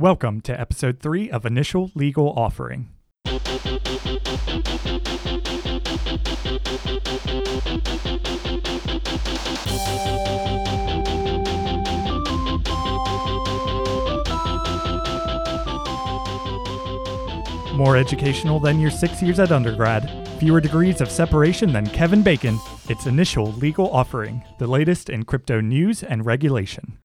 Welcome to episode 3 of Initial Legal Offering. More educational than your six years at undergrad, fewer degrees of separation than Kevin Bacon. It's Initial Legal Offering, the latest in crypto news and regulation.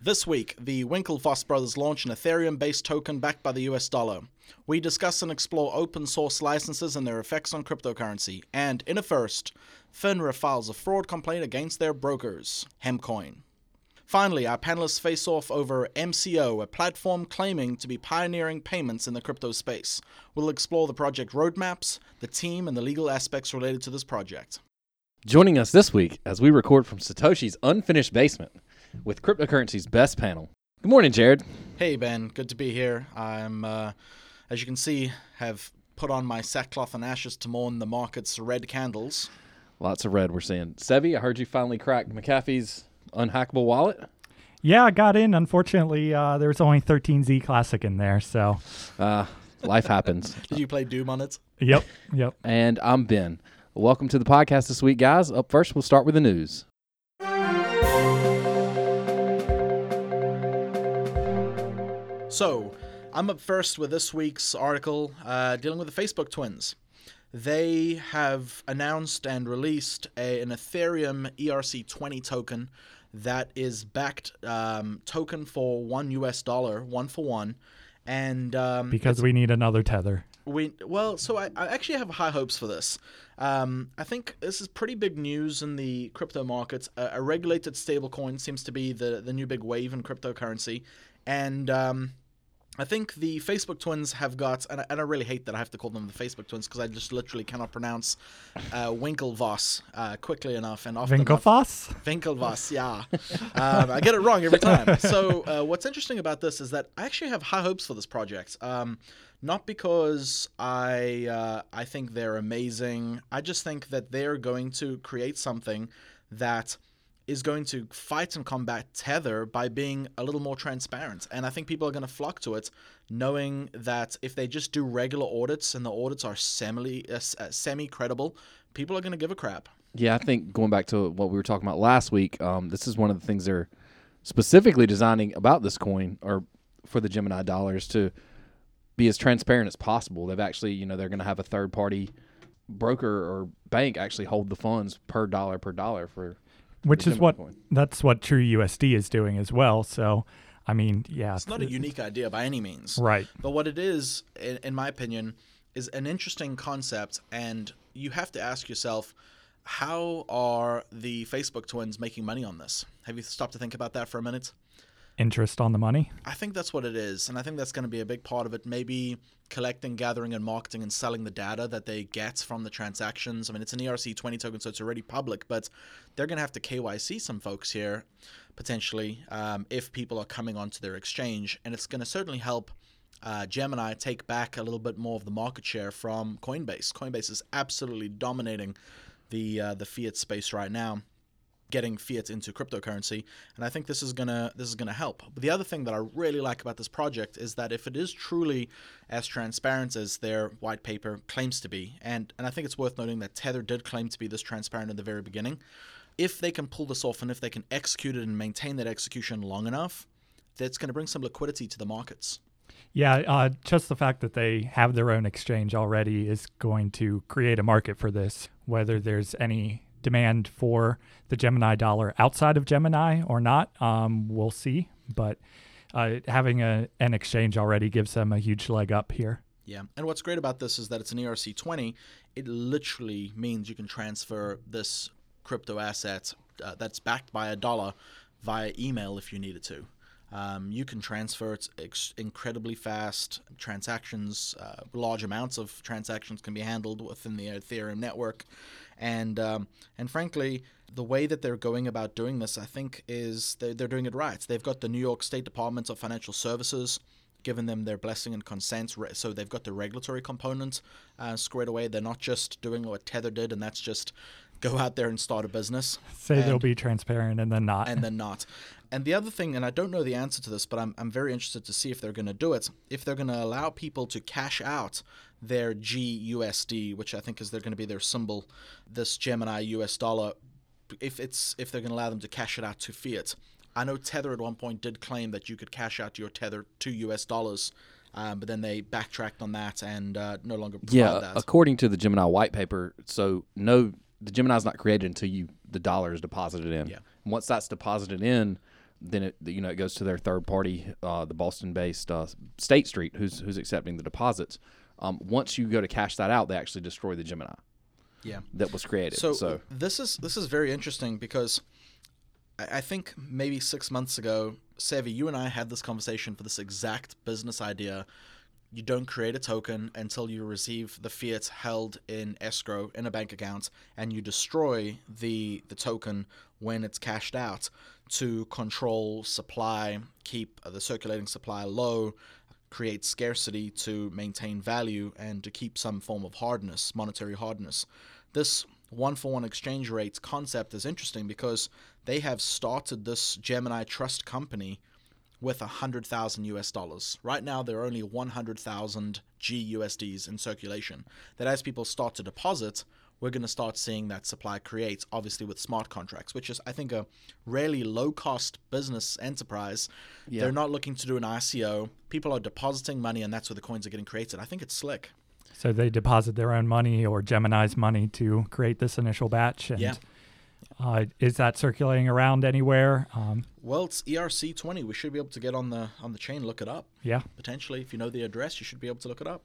This week, the Winklevoss brothers launch an Ethereum based token backed by the US dollar. We discuss and explore open source licenses and their effects on cryptocurrency. And in a first, FINRA files a fraud complaint against their brokers, Hempcoin. Finally, our panelists face off over MCO, a platform claiming to be pioneering payments in the crypto space. We'll explore the project roadmaps, the team, and the legal aspects related to this project. Joining us this week as we record from Satoshi's unfinished basement with cryptocurrency's best panel. Good morning, Jared. Hey, Ben. Good to be here. I'm, uh, as you can see, have put on my sackcloth and ashes to mourn the market's red candles. Lots of red we're seeing. Sevi, I heard you finally cracked McAfee's unhackable wallet. Yeah, I got in. Unfortunately, uh, there was only 13Z Classic in there, so. Uh, life happens. Did you play Doom on it? Yep, yep. And I'm Ben. Welcome to the podcast this week, guys. Up first, we'll start with the news. So, I'm up first with this week's article uh, dealing with the Facebook twins. They have announced and released a, an Ethereum ERC20 token that is backed um, token for one US dollar, one for one. And um, Because we need another tether. we well, so I, I actually have high hopes for this. Um, I think this is pretty big news in the crypto markets. A, a regulated stablecoin seems to be the the new big wave in cryptocurrency, and um, I think the Facebook twins have got, and I, and I really hate that I have to call them the Facebook twins because I just literally cannot pronounce uh, Winklevoss uh, quickly enough and often enough. Winklevoss? Winklevoss, yeah. um, I get it wrong every time. So, uh, what's interesting about this is that I actually have high hopes for this project. Um, not because I uh, I think they're amazing. I just think that they're going to create something that is going to fight and combat Tether by being a little more transparent. And I think people are going to flock to it, knowing that if they just do regular audits and the audits are semi uh, semi credible, people are going to give a crap. Yeah, I think going back to what we were talking about last week, um, this is one of the things they're specifically designing about this coin or for the Gemini dollars to be as transparent as possible. They've actually, you know, they're going to have a third party broker or bank actually hold the funds per dollar per dollar for Which is what coin. that's what True USD is doing as well. So, I mean, yeah. It's not a unique idea by any means. Right. But what it is, in, in my opinion, is an interesting concept, and you have to ask yourself, how are the Facebook twins making money on this? Have you stopped to think about that for a minute? Interest on the money. I think that's what it is, and I think that's going to be a big part of it. Maybe collecting, gathering, and marketing and selling the data that they get from the transactions. I mean, it's an ERC20 token, so it's already public, but they're going to have to KYC some folks here potentially um, if people are coming onto their exchange, and it's going to certainly help uh, Gemini take back a little bit more of the market share from Coinbase. Coinbase is absolutely dominating the uh, the fiat space right now getting fiat into cryptocurrency and i think this is gonna this is gonna help but the other thing that i really like about this project is that if it is truly as transparent as their white paper claims to be and and i think it's worth noting that tether did claim to be this transparent at the very beginning if they can pull this off and if they can execute it and maintain that execution long enough that's going to bring some liquidity to the markets Yeah, uh, just the fact that they have their own exchange already is going to create a market for this. Whether there's any demand for the Gemini dollar outside of Gemini or not, um, we'll see. But uh, having a, an exchange already gives them a huge leg up here. Yeah, and what's great about this is that it's an ERC20. It literally means you can transfer this crypto asset uh, that's backed by a dollar via email if you needed to. Um, you can transfer it ex- incredibly fast. Transactions, uh, large amounts of transactions can be handled within the Ethereum network, and um, and frankly, the way that they're going about doing this, I think, is they're, they're doing it right. They've got the New York State Department of Financial Services given them their blessing and consent. So they've got the regulatory component uh, squared away. They're not just doing what Tether did, and that's just go out there and start a business. Say they'll be transparent and then not. and then not. And the other thing, and I don't know the answer to this, but I'm, I'm very interested to see if they're going to do it. If they're going to allow people to cash out their GUSD, which I think is they're going to be their symbol, this Gemini US dollar, if it's if they're going to allow them to cash it out to fiat. I know Tether at one point did claim that you could cash out your Tether to US dollars, um, but then they backtracked on that and uh, no longer provide Yeah, that. according to the Gemini white paper, so no, the Gemini is not created until you the dollar is deposited in. Yeah. Once that's deposited in, then it you know it goes to their third party, uh, the Boston-based uh, State Street, who's who's accepting the deposits. Um, once you go to cash that out, they actually destroy the Gemini yeah. that was created. So, So, this is this is very interesting because I, I think maybe six months ago, Sevi, you and I had this conversation for this exact business idea. You don't create a token until you receive the fiat held in escrow in a bank account, and you destroy the the token when it's cashed out to control supply, keep the circulating supply low, create scarcity to maintain value and to keep some form of hardness, monetary hardness. This one for one exchange rates concept is interesting because they have started this Gemini Trust Company with a hundred thousand US dollars. Right now, there are only one hundred thousand GUSDs in circulation. That as people start to deposit, we're going to start seeing that supply creates, obviously with smart contracts, which is, I think, a really low cost business enterprise. Yeah. They're not looking to do an ICO. People are depositing money, and that's where the coins are getting created. I think it's slick. so they deposit their own money or Gemini's money to create this initial batch. And Yeah. uh, is that circulating around anywhere? Um, Well, it's ERC twenty. We should be able to get on the on the chain, look it up. yeah. potentially. If you know the address, you should be able to look it up.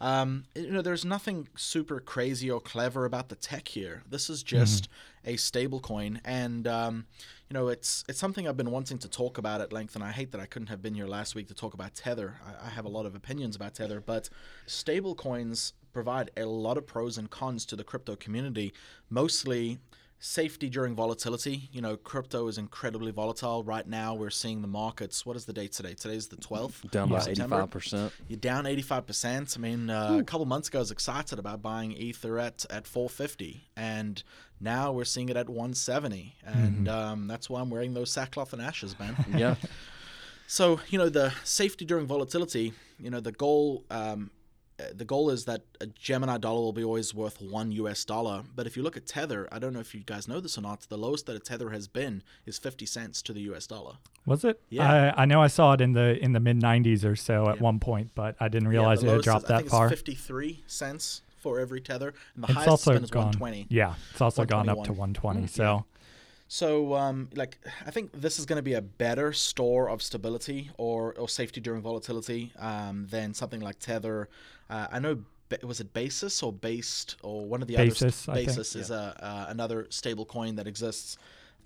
Um, you know, there's nothing super crazy or clever about the tech here. This is just a stable coin, and um, you know, it's it's something I've been wanting to talk about at length. And I hate that I couldn't have been here last week to talk about Tether. I, I have a lot of opinions about Tether, but stable coins provide a lot of pros and cons to the crypto community. Mostly safety during volatility. You know, crypto is incredibly volatile right now. We're seeing the markets. What is the date today? Today's the 12th. down by September. eighty-five percent. You're down 85%. I mean, uh, a couple months ago, I was excited about buying Ether at, at 450, and now we're seeing it at 170. And um, that's why I'm wearing those sackcloth and ashes, man. Yeah, So you know the safety during volatility. You know the goal. Um, the goal is that a Gemini dollar will be always worth one U.S. dollar. But if you look at Tether, I don't know if you guys know this or not. The lowest that a Tether has been is 50 cents to the U.S. dollar. Was it? Yeah. I, I know I saw it in the in the mid 90s or so at Yeah. one point, but I didn't realize the it had is- dropped I that far. It's 53 cents for every Tether, and the It's highest also it's been is gone. 120. Yeah, it's also gone up to 121. 120. So So, um, like, I think this is going to be a better store of stability or, or safety during volatility um, than something like Tether. Uh, I know, was it Basis or Based or one of the Basis, I others? think. Basis is a, uh, another stable coin that exists,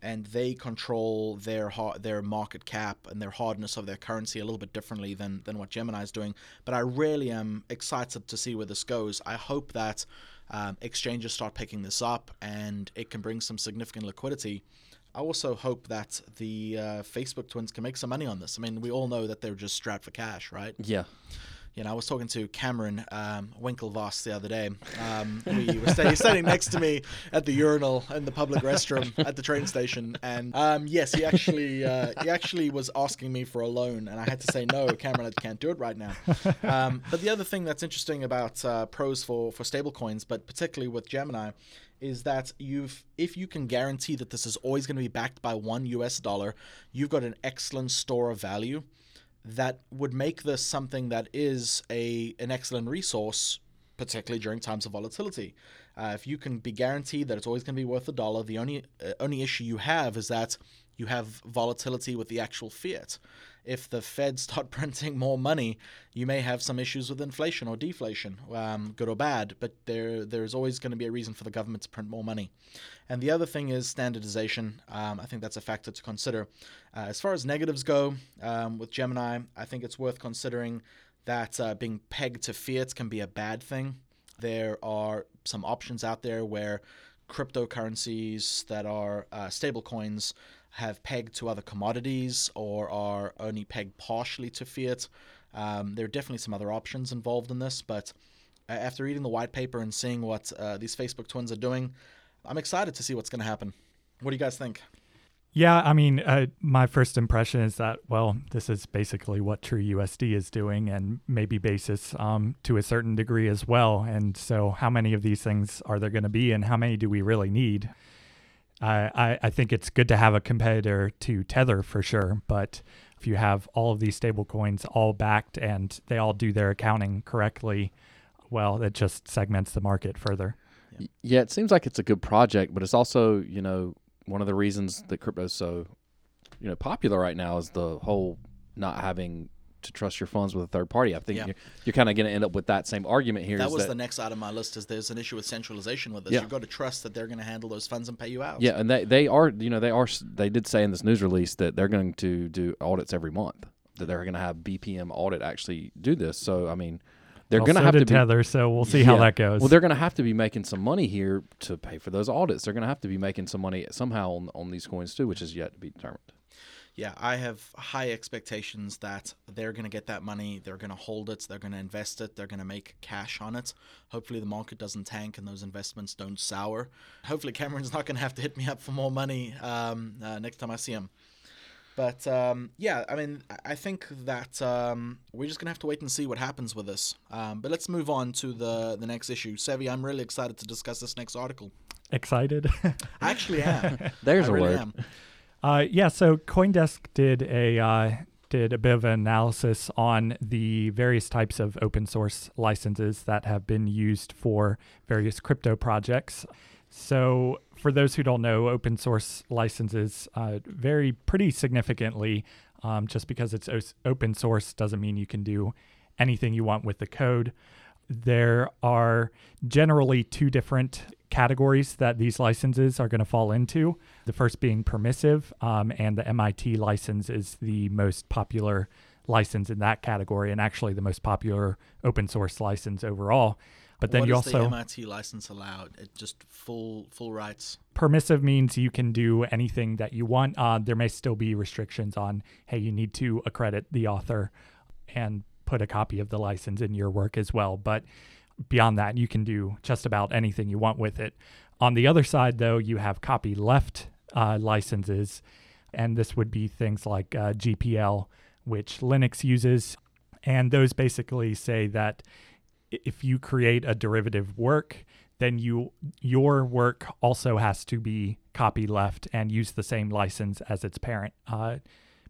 and they control their ha- their market cap and their hardness of their currency a little bit differently than than what Gemini is doing. But I really am excited to see where this goes. I hope that um, exchanges start picking this up and it can bring some significant liquidity. I also hope that the uh, Facebook twins can make some money on this. I mean, we all know that they're just strapped for cash, right? yeah. You know, I was talking to Cameron um, Winklevoss the other day. Um, we were standing next to me at the urinal in the public restroom at the train station, and um, yes, he actually uh, he actually was asking me for a loan, and I had to say no, Cameron, I can't do it right now. Um, but the other thing that's interesting about uh, pros for for stablecoins, but particularly with Gemini, is that you've if you can guarantee that this is always going to be backed by one U.S. dollar, you've got an excellent store of value that would make this something that is a an excellent resource, particularly during times of volatility. Uh, if you can be guaranteed that it's always going to be worth a dollar, the only uh, only issue you have is that you have volatility with the actual fiat. If the Fed start printing more money, you may have some issues with inflation or deflation, um, good or bad. But there there's always going to be a reason for the government to print more money. And the other thing is standardization. Um, I think that's a factor to consider. Uh, as far as negatives go, um, with Gemini, I think it's worth considering that uh, being pegged to fiat can be a bad thing. There are some options out there where cryptocurrencies that are uh, stable coins have pegged to other commodities or are only pegged partially to fiat. Um, there are definitely some other options involved in this, but uh, after reading the white paper and seeing what uh, these Facebook twins are doing, I'm excited to see what's going to happen. What do you guys think? Yeah, I mean, uh, my first impression is that well, this is basically what True USD is doing, and maybe Basis um, to a certain degree as well. And so, how many of these things are there going to be, and how many do we really need? I, I I think it's good to have a competitor to Tether for sure, but if you have all of these stable coins all backed and they all do their accounting correctly, well, it just segments the market further. Yeah, it seems like it's a good project, but it's also, you know, one of the reasons that crypto is so, you know, popular right now is the whole not having to trust your funds with a third party. I think Yeah. you're, you're kind of going to end up with that same argument here. That was the next item on my list. Is there's an issue with centralization with this? Yeah. You've got to trust that they're going to handle those funds and pay you out. yeah, and they they are, you know, they are. They did say in this news release that they're going to do audits every month. That they're going to have BPM audit actually do this. So I mean, they're going to have did to be, Tether, so we'll see how that goes. Well, they're going to have to be making some money here to pay for those audits. They're going to have to be making some money somehow on, on these coins too, which is yet to be determined. Yeah, I have high expectations that they're going to get that money. They're going to hold it. They're going to invest it. They're going to make cash on it. Hopefully, the market doesn't tank and those investments don't sour. Hopefully, Cameron's not going to have to hit me up for more money um, uh, next time I see him. But um, yeah, I mean, I- I think that um, we're just gonna have to wait and see what happens with this. Um, but let's move on to the the next issue. Sevi, I'm really excited to discuss this next article. Excited. I actually am. There's I a really word. am. Uh, yeah, so CoinDesk did a uh, did a bit of an analysis on the various types of open source licenses that have been used for various crypto projects. So, for those who don't know, open source licenses uh, vary pretty significantly. Um, just because it's open source doesn't mean you can do anything you want with the code. There are generally two different categories that these licenses are going to fall into. The first being permissive, um, and the MIT license is the most popular license in that category, and actually the most popular open source license overall. But then what you also the MIT license allowed? It just full full rights. permissive means you can do anything that you want. Uh, there may still be restrictions on, hey, you need to accredit the author and put a copy of the license in your work as well. But beyond that, you can do just about anything you want with it. On the other side, though, you have copy left uh, licenses, and this would be things like uh, GPL, which Linux uses. And those basically say that if you create a derivative work, then you your work also has to be copy left and use the same license as its parent uh,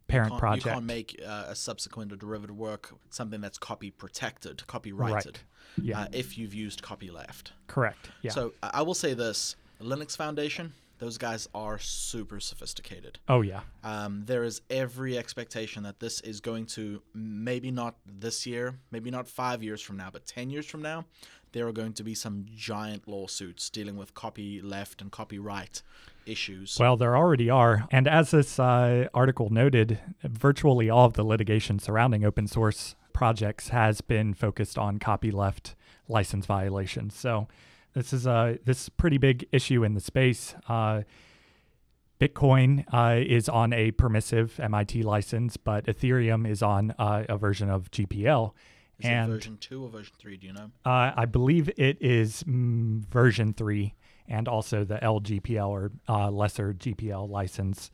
parent Can't- project. You can't make uh, a subsequent or derivative work something that's copy protected, copyrighted, Right. yeah, uh, if you've used copy left. correct. Yeah. So I will say this: Linux Foundation, those guys are super sophisticated. oh yeah. Um, there is every expectation that this is going to maybe not this year, maybe not five years from now, but ten years from now, there are going to be some giant lawsuits dealing with copy left and copyright issues. Well, there already are. And as this uh, article noted, virtually all of the litigation surrounding open source projects has been focused on copy left license violations. So this is a this is a pretty big issue in the space. Uh, Bitcoin uh, is on a permissive MIT license, but Ethereum is on uh, a version of GPL. is and it version two or version three? Do you know? uh, I believe it is mm, version three and also the LGPL or uh, lesser GPL license.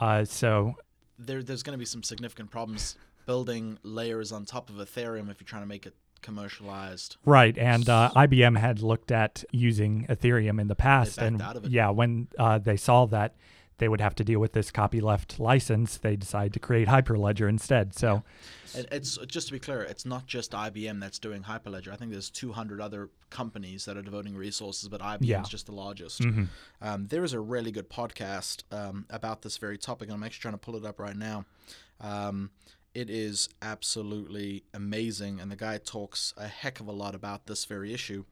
Uh, so There, there's going to be some significant problems building layers on top of Ethereum if you're trying to make it commercialized. right, and uh, IBM had looked at using Ethereum in the past, and out of it. yeah, when uh, they saw that they would have to deal with this copyleft license, they decided to create Hyperledger instead. So It, it's just to be clear, it's not just IBM that's doing Hyperledger. I think there's 200 other companies that are devoting resources, but IBM Yeah. is just the largest. mhm. Um, there is a really good podcast um, about this very topic, and I'm actually trying to pull it up right now. Um, it is absolutely amazing, and the guy talks a heck of a lot about this very issue.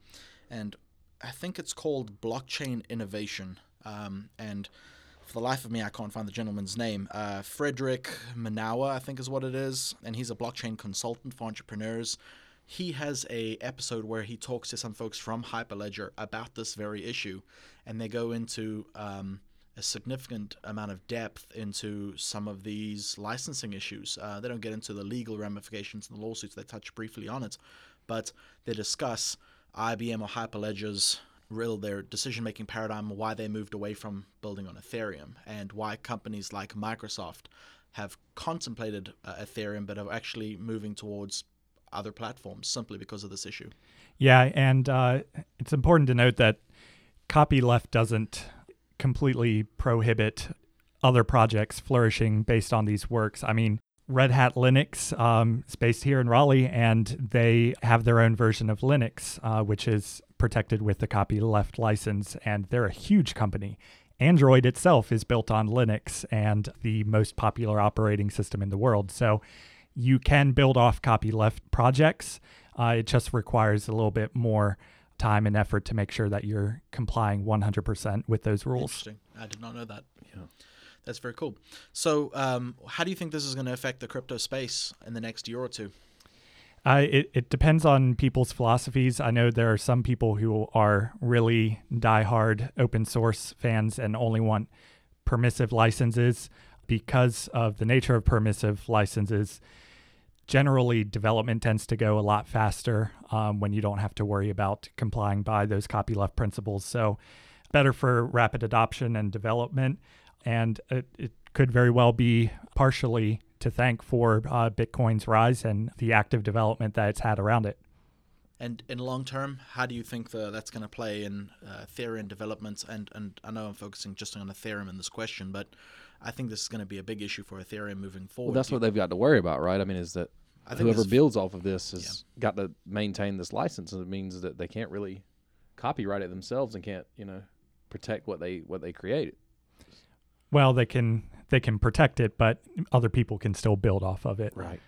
And I think it's called Blockchain Innovation. Um, and for the life of me, I can't find the gentleman's name. Uh, Frederick Munawa, I think is what it is, and he's a blockchain consultant for entrepreneurs. He has a episode where he talks to some folks from Hyperledger about this very issue, and they go into um, a significant amount of depth into some of these licensing issues. Uh, they don't get into the legal ramifications and the lawsuits. They touch briefly on it, but they discuss IBM or Hyperledger's real their decision making paradigm, why they moved away from building on Ethereum, and why companies like Microsoft have contemplated uh, Ethereum but are actually moving towards other platforms simply because of this issue. Yeah, and uh, it's important to note that copyleft doesn't completely prohibit other projects flourishing based on these works. I mean, Red Hat Linux um, is based here in Raleigh, and they have their own version of Linux, uh, which is protected with the copyleft license, and they're a huge company. Android itself is built on Linux and the most popular operating system in the world. So you can build off copyleft projects. Uh, it just requires a little bit more time and effort to make sure that you're complying 100% with those rules. Interesting. I did not know that. Yeah. That's very cool. So, um, how do you think this is going to affect the crypto space in the next year or two? Uh, it, it depends on people's philosophies. I know there are some people who are really diehard open source fans and only want permissive licenses because of the nature of permissive licenses. Generally, development tends to go a lot faster um, when you don't have to worry about complying by those copyleft principles. So, better for rapid adoption and development. And it, it could very well be partially to thank for uh, Bitcoin's rise and the active development that it's had around it. And in long term, how do you think the, that's going to play in uh, Ethereum developments? And, and I know I'm focusing just on Ethereum in this question, but I think this is going to be a big issue for Ethereum moving forward. Well, that's what they've got to worry about, right? I mean, is that whoever builds off of this has yeah. got to maintain this license, and it means that they can't really copyright it themselves and can't, you know, protect what they what they created. Well, they can they can protect it, but other people can still build off of it. Right.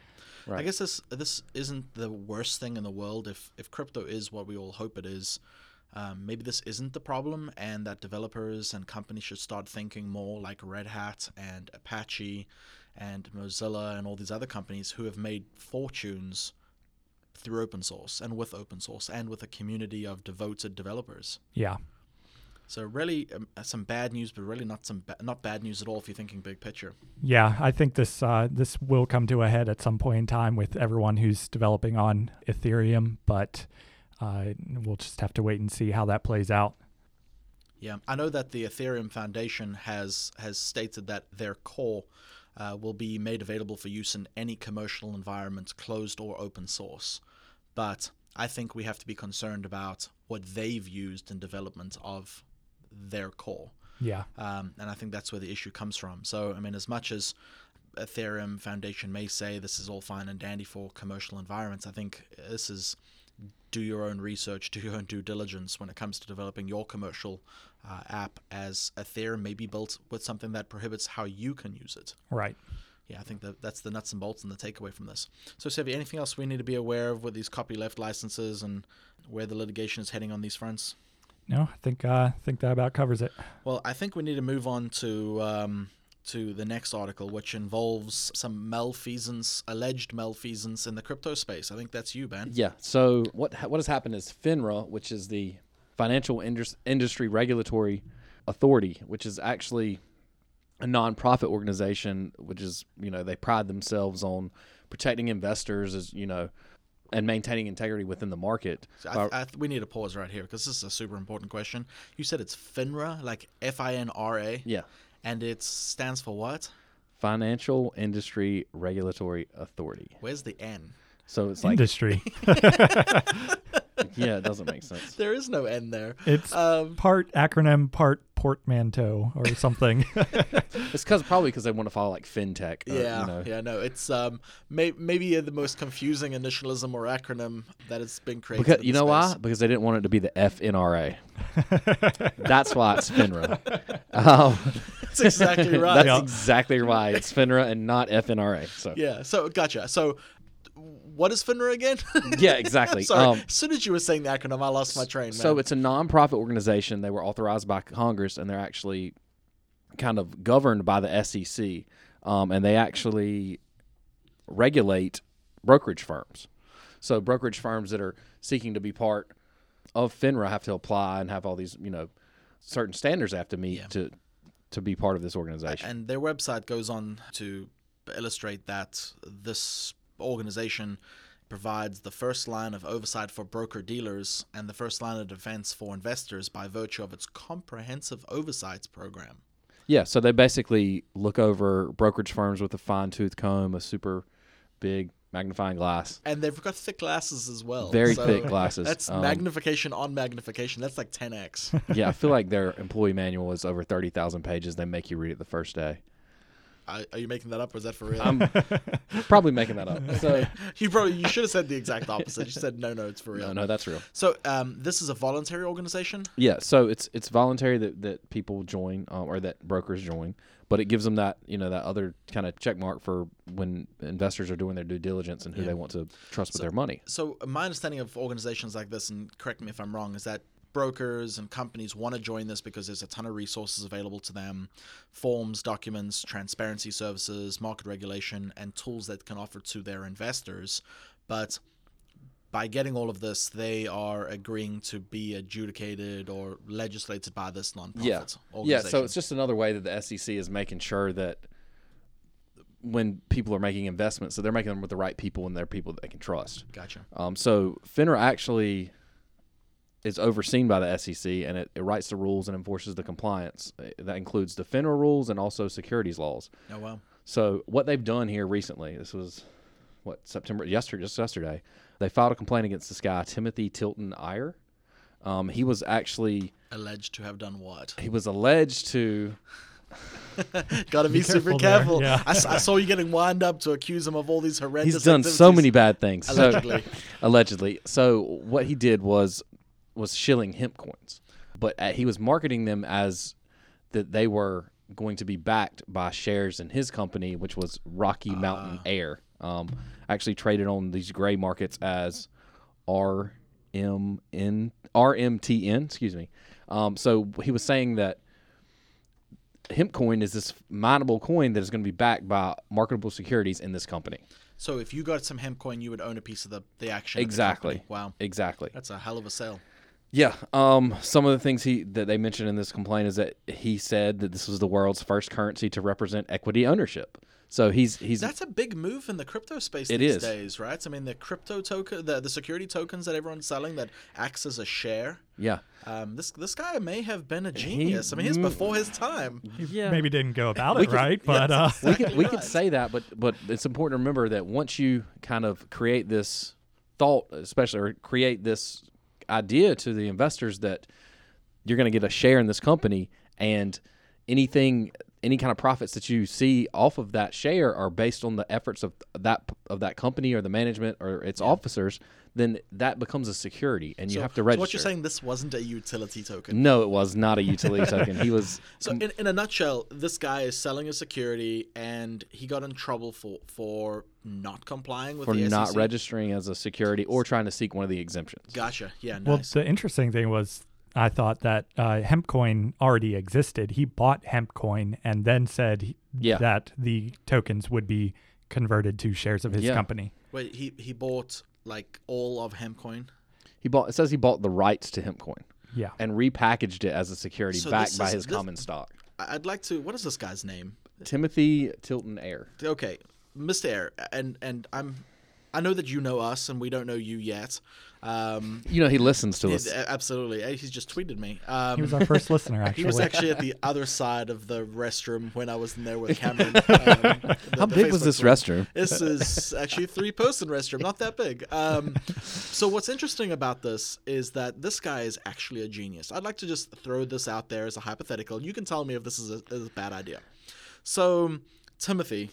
Right. I guess this this isn't the worst thing in the world. If if crypto is what we all hope it is, um, maybe this isn't the problem, and that developers and companies should start thinking more like Red Hat and Apache and Mozilla and all these other companies who have made fortunes through open source and with open source and with a community of devoted developers. Yeah. So really, um, uh, some bad news, but really not some ba- not bad news at all if you're thinking big picture. Yeah, I think this uh, this will come to a head at some point in time with everyone who's developing on Ethereum, but uh, we'll just have to wait and see how that plays out. Yeah, I know that the Ethereum Foundation has has stated that their core uh, will be made available for use in any commercial environment, closed or open source. But I think we have to be concerned about what they've used in development of their core. Yeah. Um, and I think that's where the issue comes from. So, I mean, as much as Ethereum Foundation may say this is all fine and dandy for commercial environments, I think this is do your own research, do your own due diligence when it comes to developing your commercial uh, app as Ethereum may be built with something that prohibits how you can use it. Right. Yeah, I think that that's the nuts and bolts and the takeaway from this. So, Sevi, anything else we need to be aware of with these copyleft licenses and where the litigation is heading on these fronts? No, I think uh, I think that about covers it. Well, I think we need to move on to um, to the next article, which involves some malfeasance, alleged malfeasance in the crypto space. I think that's you, Ben. Yeah. So what what has happened is FINRA, which is the Financial Industry Regulatory Authority, which is actually a nonprofit organization, which is you know they pride themselves on protecting investors as you know and maintaining integrity within the market. I, I, we need to pause right here because this is a super important question. You said it's FINRA, like F I N R A. Yeah. And it stands for what? Financial Industry Regulatory Authority. Where's the N? So it's like industry. yeah, it doesn't make sense. There is no end there. It's um, part acronym, part portmanteau or something. it's because probably because they want to follow like fintech. Or, yeah, you know. yeah, no, it's um may, maybe the most confusing initialism or acronym that has been created. Because you know space. why? Because they didn't want it to be the FNRA. That's why it's FINRA. Um, that's exactly right. That's yeah. exactly why it's FINRA and not FNRA. So yeah, so gotcha. So what is FINRA again? yeah, exactly. Sorry. Um, as soon as you were saying the acronym, I lost my train. Man. So it's a nonprofit organization. They were authorized by Congress, and they're actually kind of governed by the SEC, um, and they actually regulate brokerage firms. So brokerage firms that are seeking to be part of FINRA have to apply and have all these, you know, certain standards they have to meet yeah. to to be part of this organization. And their website goes on to illustrate that this organization provides the first line of oversight for broker dealers and the first line of defense for investors by virtue of its comprehensive oversights program. Yeah, so they basically look over brokerage firms with a fine tooth comb, a super big magnifying glass. And they've got thick glasses as well. Very so thick glasses. That's Um, magnification on magnification. That's like 10x. yeah, I feel like their employee manual is over 30,000 pages. They make you read it the first day. Are, are you making that up or is that for real? I'm probably making that up. So, you probably you should have said the exact opposite. You said no, no, it's for real. no, no, that's real. So um, this is a voluntary organization. Yeah, so it's it's voluntary that, that people join um, or that brokers join, but it gives them that you know that other kind of check mark for when investors are doing their due diligence and who Yeah. they want to trust with their money. So my understanding of organizations like this, and correct me if I'm wrong, is that brokers and companies want to join this because there's a ton of resources available to them forms documents transparency services market regulation and tools that can offer to their investors but by getting all of this they are agreeing to be adjudicated or legislated by this nonprofit Yeah, yeah. So it's just another way that the SEC is making sure that when people are making investments, so they're making them with the right people and they're people that they can trust. gotcha Um, so FINRA actually is overseen by the SEC and it, it writes the rules and enforces the compliance. Uh, That includes the FINRA rules and also securities laws. oh well So what they've done here recently, this was what September yesterday, just yesterday, they filed a complaint against this guy Timothy Tilton Ayre. Um, he was actually alleged to have done what he was alleged to Gotta be, Be super careful there, careful. yeah. I, s- I saw you getting wind up to accuse him of all these horrendous. he's done so many bad things. So- Allegedly. allegedly. So what he did was was shilling hemp coins, but uh, he was marketing them as that they were going to be backed by shares in his company, which was Rocky Mountain Ayre. Um, actually traded on these gray markets as RMN RMTN. Excuse me. Um, so he was saying that hemp coin is this mineable coin that is going to be backed by marketable securities in this company. So if you got some hemp coin, you would own a piece of the the action. of the Exactly. Wow, Exactly. that's a hell of a sale. Yeah. Um, some of the things he that they mentioned in this complaint is that he said that this was the world's first currency to represent equity ownership. So he's he's That's a big move in the crypto space It these is. days, right? I mean, the crypto token, the, the security tokens that everyone's selling that acts as a share. yeah Um, this this guy may have been a genius. I mean, he's before his time. yeah. Maybe didn't go about We it could- right, but uh, we could we could say that, but but it's important to remember that once you kind of create this thought, especially or create this idea to the investors that you're going to get a share in this company, and anything any kind of profits that you see off of that share are based on the efforts of that of that company or the management or its officers, then that becomes a security, and you So- have to register. So what you're saying, this wasn't a utility token. No, it was not a utility token. He was So in, in a nutshell, this guy is selling a security, and he got in trouble for for not complying with for the not registering as a security or trying to seek one of the exemptions. Gotcha. Yeah. well, the interesting thing was I thought that uh, Hempcoin already existed. He bought Hempcoin and then said he- Yeah. that the tokens would be converted to shares of his Yeah. company. Wait, he he bought like all of Hempcoin. He bought. It says he bought the rights to Hempcoin Yeah. and repackaged it as a security So backed this by is- his this- common stock. I- I'd like to. What is this guy's name? Timothy Tilton Ayre. Okay, Mr. Ayre, and and I'm. I know that you know us, and we don't know you yet. Um, You know he listens to us. absolutely, Eh, he's just tweeted me. Um, He was our first listener, actually. He was actually. actually at the other side of the restroom when I was in there with Cameron. Um, the- How the big was this room. restroom? This is actually a three person restroom, not that big. Um, so, what's interesting about this is that this guy is actually a genius. I'd like to just throw this out there as a hypothetical. You can tell me if this is a, is a bad idea. So, Timothy,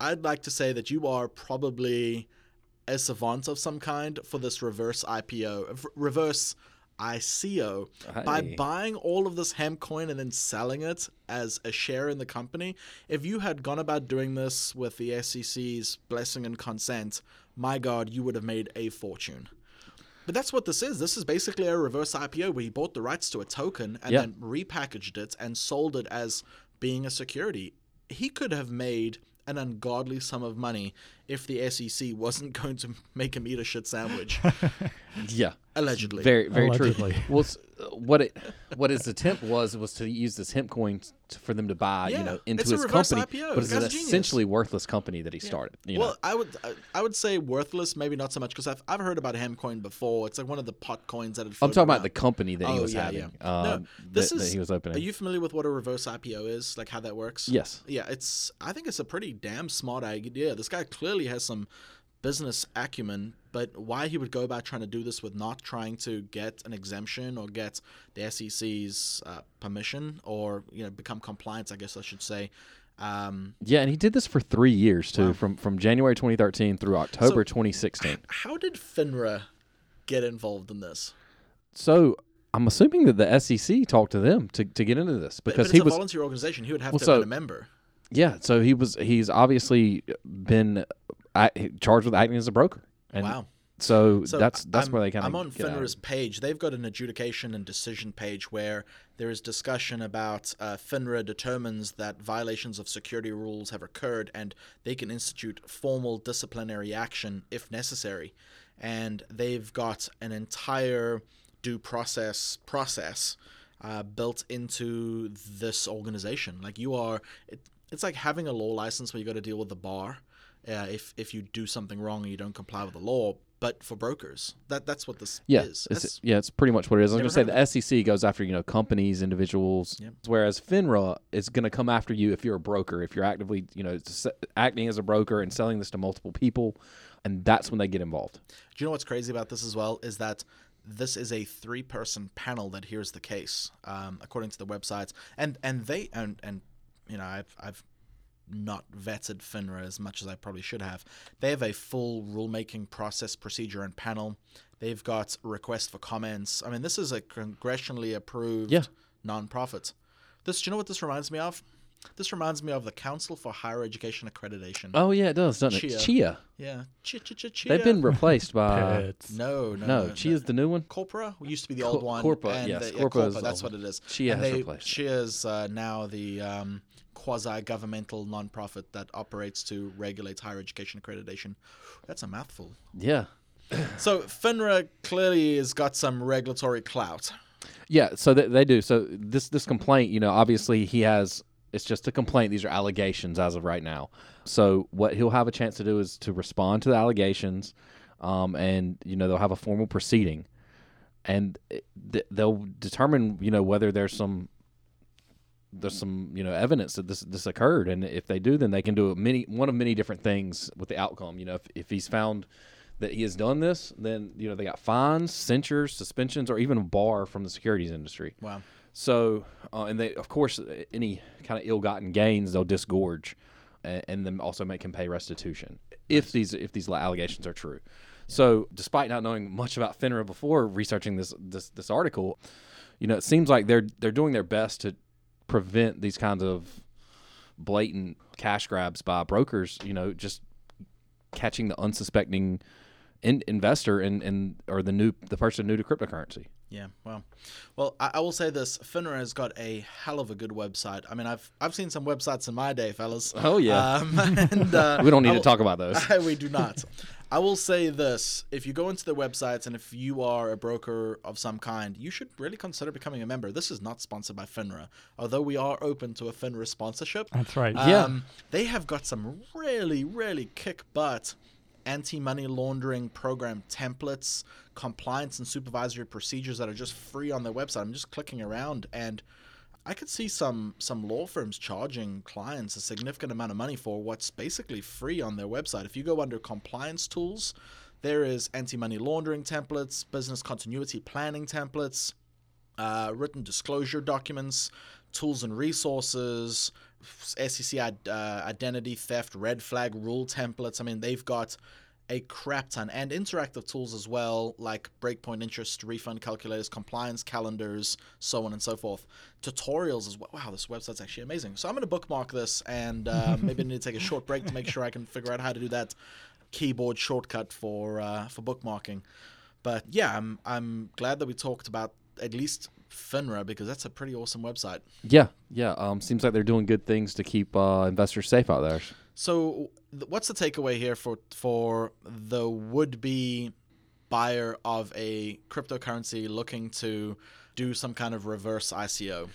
I'd like to say that you are probably a savant of some kind for this reverse IPO, reverse ICO. By buying all of this hemp coin and then selling it as a share in the company, if you had gone about doing this with the SEC's blessing and consent, my God, you would have made a fortune. But that's what this is. This is basically a reverse IPO where he bought the rights to a token and Yeah. then repackaged it and sold it as being a security. He could have made an ungodly sum of money if the SEC wasn't going to make him eat a shit sandwich, Yeah. allegedly. Very, very Allegedly. true. Well, what it what his attempt was was to use this hemp coin t- for them to buy, Yeah, you know, into it's a his reverse company. IPO. But it's an genius. essentially worthless company that he started. You well, know, I would I, I would say worthless, maybe not so much because I've I've heard about hemp coin before. It's like one of the pot coins that had I'm floated talking about the company that he Oh, was yeah, having. yeah. Um, No, this that, that is- he was opening. Are you familiar with what a reverse IPO is? Like how that works? yes. Yeah, it's. I think it's a pretty damn smart idea. This guy clearly has some business acumen, but why he would go about trying to do this with not trying to get an exemption or get the SEC's uh, permission or you know become compliant, I guess I should say. Um, Yeah, and he did this for three years too, Wow. from from January 2013 through October So- 2016. how did FINRA get involved in this? So I'm assuming that the SEC talked to them to, to get into this because but he it's a was volunteer organization. He would have Well, to so- been a member. Yeah. So he was he's obviously been uh, charged with acting as a broker. And wow. So, So that's that's I'm, where they kind of. I'm on FINRA's page. They've got an adjudication and decision page where there is discussion about uh, FINRA determines that violations of security rules have occurred and they can institute formal disciplinary action if necessary. And they've got an entire due process process uh, built into this organization. Like you are, it, it's like having a law license where you got to deal with the bar. Uh, if if you do something wrong and you don't comply with the law, but for brokers, that that's what this Yeah, is. it's, yeah, it's pretty much what it is. I was going to say the SEC goes after you know companies, individuals, Yep. whereas FINRA is going to come after you if you're a broker, if you're actively you know acting as a broker and selling this to multiple people, and that's when they get involved. Do you know what's crazy about this as well? Is that this is a three-person panel that hears the case, um, according to the websites, and and they and and you know I've I've not vetted FINRA as much as I probably should have. They have a full rulemaking process, procedure, and panel. They've got requests for comments. I mean, this is a congressionally approved Yeah. nonprofit. This, do you know what this reminds me of? This reminds me of the Council for Higher Education Accreditation. Oh yeah, it does, doesn't it? Chia. Chia. Yeah, Chia, Chia, Chia, Chia. They've been replaced by Pits. no, no, no. no. Chia's the new one. Corpora used to be the Co- old one. Corpa, and yes, the- yeah, Corpa is that's old what it is. Chia and has they, replaced it. Chia's uh, now the um, quasi-governmental nonprofit that operates to regulate higher education accreditation. That's a mouthful. Yeah, So FINRA clearly has got some regulatory clout. yeah. So they, they do. So this this complaint, you know, obviously he has. It's just a complaint. These are allegations as of right now. So what he'll have a chance to do is to respond to the allegations, um, and you know they'll have a formal proceeding, and th- they'll determine you know whether there's some there's some you know evidence that this this occurred, and if they do, then they can do many one of many different things with the outcome. You know, if if he's found that he has done this, then you know they got fines, censures, suspensions, or even a bar from the securities industry. Wow. So, uh, and they, of course, any kind of ill-gotten gains they'll disgorge, and, and then also make him pay restitution if these if these allegations are true. So, despite not knowing much about FINRA before researching this this this article, you know, it seems like they're they're doing their best to prevent these kinds of blatant cash grabs by brokers. You know, just catching the unsuspecting in, investor and and or the new the person new to cryptocurrency. Yeah, well, well, I, I will say this: FINRA has got a hell of a good website. I mean, I've I've seen some websites in my day, fellas. Oh, yeah. um, and, uh, We don't need I to talk about those. we do not. I will say this: if you go into the websites and if you are a broker of some kind, you should really consider becoming a member. This is not sponsored by FINRA, although we are open to a FINRA sponsorship. That's right. Yeah. Um, they have got some really, really kick butt anti money laundering program templates, compliance and supervisory procedures that are just free on their website. I'm just clicking around and I could see some some law firms charging clients a significant amount of money for what's basically free on their website. If you go under compliance tools, there is anti-money laundering templates, business continuity planning templates, uh, written disclosure documents, tools and resources, SEC uh, identity theft, red flag rule templates. I mean, they've got a crap ton and interactive tools as well, like breakpoint interest, refund calculators, compliance calendars, so on and so forth. Tutorials as well. Wow, this website's actually amazing. So I'm going to bookmark this and uh, maybe I need to take a short break to make sure I can figure out how to do that keyboard shortcut for uh, for bookmarking. But yeah, I'm I'm glad that we talked about at least FINRA because that's a pretty awesome website. Yeah, yeah. Um, seems like they're doing good things to keep uh, investors safe out there. So, th- what's the takeaway here for for the would be buyer of a cryptocurrency looking to do some kind of reverse ICO.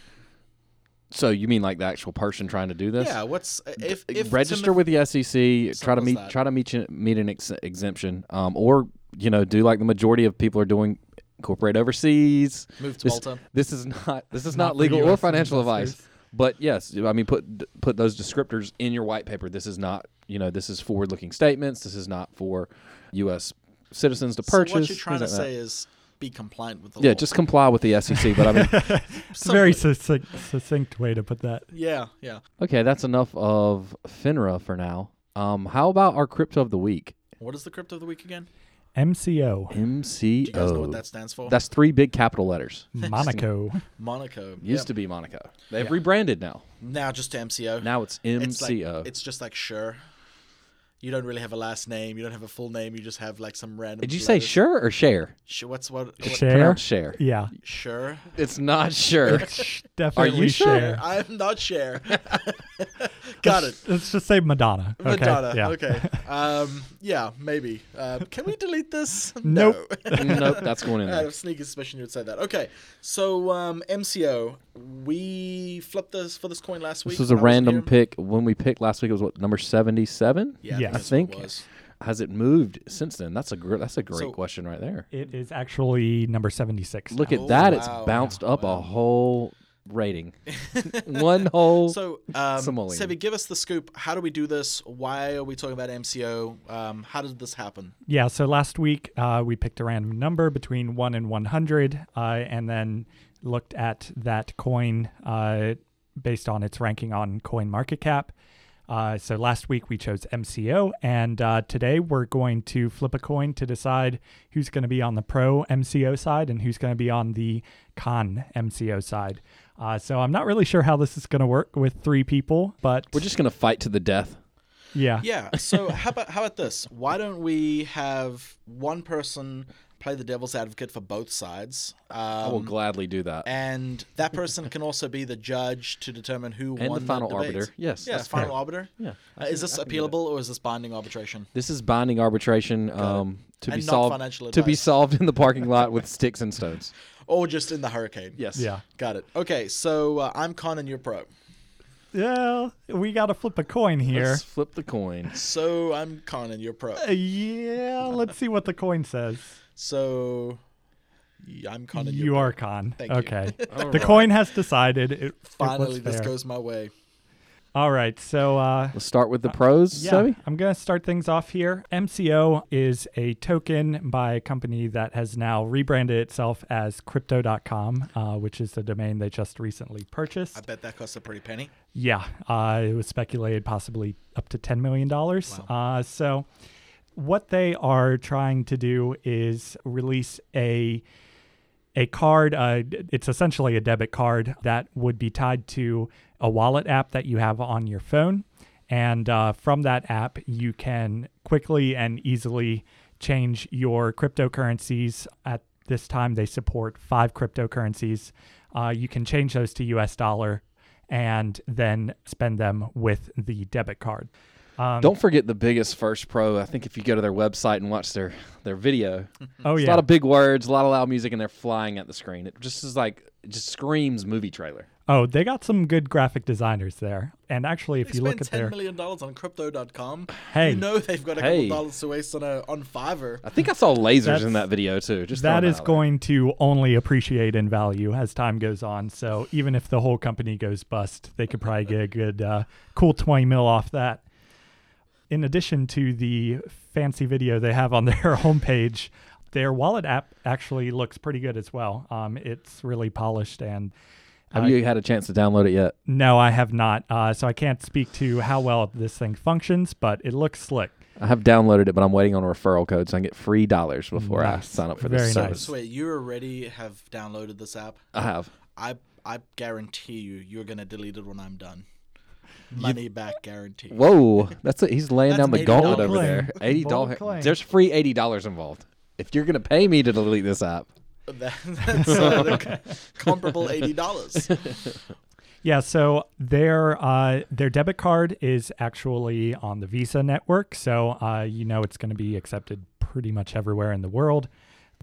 So you mean like the actual person trying to do this? Yeah, what's if, if register with the SEC, try to meet that. try to meet meet an ex- exemption, um, or you know do like the majority of people are doing, incorporate overseas. move to This, Malta. this is not this is Not not, legal or financial investors. advice. But yes, I mean put put those descriptors in your white paper. This is not you know this is forward looking statements. This is not for U.S. citizens to purchase. So what you're trying to say that. is be compliant with the Yeah, law. just comply with the SEC. But I mean, It's a very succinct, succinct way to put that. yeah, yeah. okay, that's enough of FINRA for now. Um, how about our crypto of the week? What is the crypto of the week again? MCO, MCO. Do you guys know what that stands for? That's three big capital letters. Monaco. Monaco. Used Yep. to be Monaco. They've Yeah. rebranded now. now just to MCO. Now it's it's like MCO. it's just like sure. You don't really have a last name. You don't have a full name. You just have like some random. Did you say letters. sure or share? Sure. What's what? what Share. Pronounce share. Yeah. Sure. It's not sure. Definitely Are you sure? share. I'm not share. Got it. Let's just say Madonna. Okay. Madonna. Yeah. Okay. Um. Yeah. Maybe. Uh, can we delete this? Nope. No. nope, that's going in I had there. a sneaky suspicion you would say that. Okay, so um, MCO, we flipped this for this coin last week. This was a when wasn't random pick. When we picked last week, it was what number seventy-seven. Yeah, Yes. I I think, think- that's what it. Has it moved since then? That's a gr- that's a great So- question right there. It is actually number 76. Look now. Oh, at that! It's wow. bounced up Wow. a whole rating. One whole. So, um, Simoleon. Sevi, give us the scoop. How do we do this? Why are we talking about MCO? Um, how did this happen? Yeah, so last week uh, we picked a random number between 1 and 100 uh, and then looked at that coin uh, based on its ranking on CoinMarketCap. Uh, so last week we chose MCO, and uh, today we're going to flip a coin to decide who's going to be on the pro MCO side and who's going to be on the con MCO side. Uh, so I'm not really sure how this is going to work with three people, but We're just gonna fight to the death. yeah, Yeah. So how about how about this? Why don't we have one person play the devil's advocate for both sides? Um, I will gladly do that. and that person can also be the judge to determine who And won the final debate. arbiter. Yes, Yeah, that's final fair. arbiter. Yeah. Uh, is this I can do that. appealable or is this binding arbitration? This is binding arbitration um, to And be not solved financial to be solved in the parking lot with sticks and stones. Or just in the hurricane? Yes. yeah. Got it. Okay, so uh, I'm con and you're pro. Yeah, we got to flip a coin here. Let's flip the coin. So I'm con and you're pro. Uh, yeah, let's see what the coin says. So yeah, I'm con and you're You pro. are con. Thank you. okay. All The right. coin has decided. It, it Finally, this fair. goes my way. All right. So, uh, Let's start with the pros, yeah, Sevi. I'm going to start things off here. MCO is a token by a company that has now rebranded itself as Crypto.com, uh, which is the domain they just recently purchased. I bet that costs a pretty penny. Yeah, uh, it was speculated possibly up to $10 million. Uh, so, what they are trying to do is release a a card. Uh, it's essentially a debit card that would be tied to a wallet app that you have on your phone. And uh, from that app, you can quickly and easily change your cryptocurrencies. At this time, they support five cryptocurrencies. Uh, you can change those to US dollar and then spend them with the debit card. Um, Don't forget the biggest first pro. I think if you go to their website and watch their their video, oh it's yeah, a lot of big words, a lot of loud music, and they're flying at the screen. It just is like it just screams movie trailer. oh they got some good graphic designers there. And actually, if They you look at ten their million dollars on crypto.com. hey, You know they've got a Hey. couple dollars to waste on a on Fiverr. I think I saw lasers That's- in that video too. Just that throwing there. going to only appreciate in value as time goes on. So even if the whole company goes bust, they could probably get a good, uh, cool 20 mil off that. In addition to the fancy video they have on their homepage, their wallet app actually looks pretty good as well. Um, it's really polished and Have uh, you had a chance to download it yet? no, I have not. Uh, so I can't speak to how well this thing functions, but it looks slick. I have downloaded it, but I'm waiting on a referral code so I can get free dollars before I sign up for Very this nice. service. So wait, you already have downloaded this app? I have. I I guarantee you, you're gonna delete it when I'm done. Money back guarantee. Whoa, that's it. He's laying That's down the an $80 gauntlet over claim. there. Eighty Bold dollars. There's free eighty dollars involved. If you're gonna pay me to delete this app, That- that's uh, the comparable eighty dollars. Yeah, so their uh, their debit card is actually on the Visa network, so uh, you know it's going to be accepted pretty much everywhere in the world.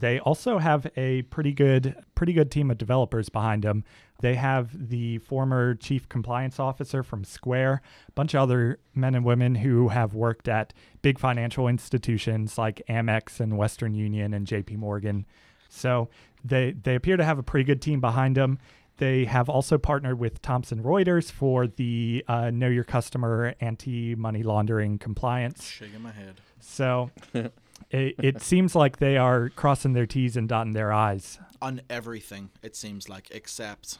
They also have a pretty good pretty good team of developers behind them. They have the former chief compliance officer from Square, a bunch of other men and women who have worked at big financial institutions like Amex and Western Union and JP Morgan. So they they appear to have a pretty good team behind them. They have also partnered with Thomson Reuters for the uh, Know Your Customer anti money laundering compliance. Shaking my head. So it, it seems like they are crossing their T's and dotting their I's, On everything, it seems like, except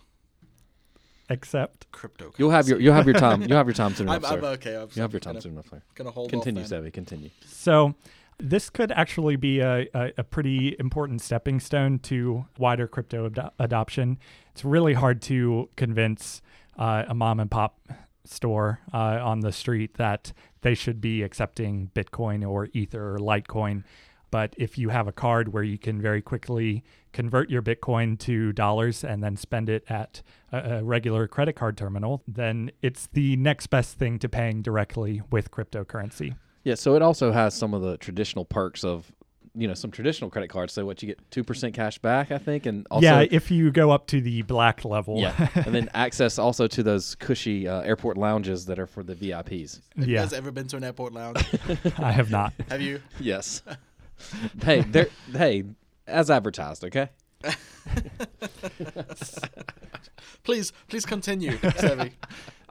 except crypto. You'll have your you'll have your time. You'll have your time soon I'm, enough, I'm sir. okay. I'm, You'll have your gonna, time soon enough, sir. Gonna hold Continue, off. Sevi. Continue. So this could actually be a, a, a pretty important stepping stone to wider crypto ado- adoption. It's really hard to convince uh, a mom and pop store uh, on the street that they should be accepting Bitcoin or Ether or Litecoin. But if you have a card where you can very quickly convert your Bitcoin to dollars and then spend it at a, a regular credit card terminal, then it's the next best thing to paying directly with cryptocurrency. Yeah, so it also has some of the traditional perks of, you know, some traditional credit cards. So what you get two percent cash back, I think, and also yeah, if you go up to the black level. yeah, and then access also to those cushy uh, airport lounges that are for the VIPs. Have you yeah. guys ever been to an airport lounge? I have not. have you? Yes. hey, they're hey, as advertised, okay? Please, please continue, Sevi.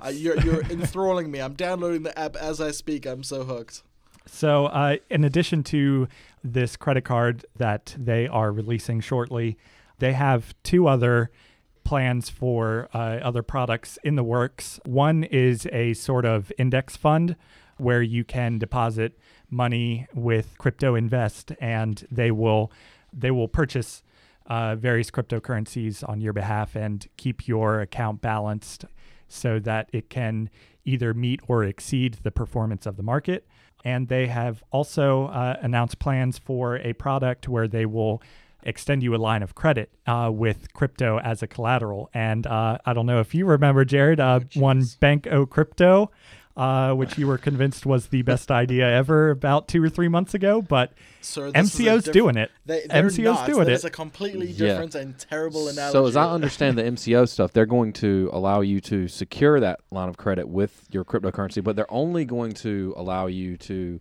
Uh, you're you're enthralling me. I'm downloading the app as I speak. I'm so hooked. So, uh, in addition to this credit card that they are releasing shortly, they have two other plans for uh, other products in the works. One is a sort of index fund where you can deposit money with Crypto Invest, and they will they will purchase uh, various cryptocurrencies on your behalf and keep your account balanced so that it can either meet or exceed the performance of the market. And they have also uh, announced plans for a product where they will extend you a line of credit uh, with crypto as a collateral. And uh, I don't know if you remember, Jared, uh, one Bank O Crypto, uh, which you were convinced was the best idea ever about two or three months ago, but Sir, this is a MCO's diff- doing it. They, MCO's not. doing That it. is a completely Yeah. different and terrible analogy. So as I understand the MCO stuff, they're going to allow you to secure that line of credit with your cryptocurrency, but they're only going to allow you to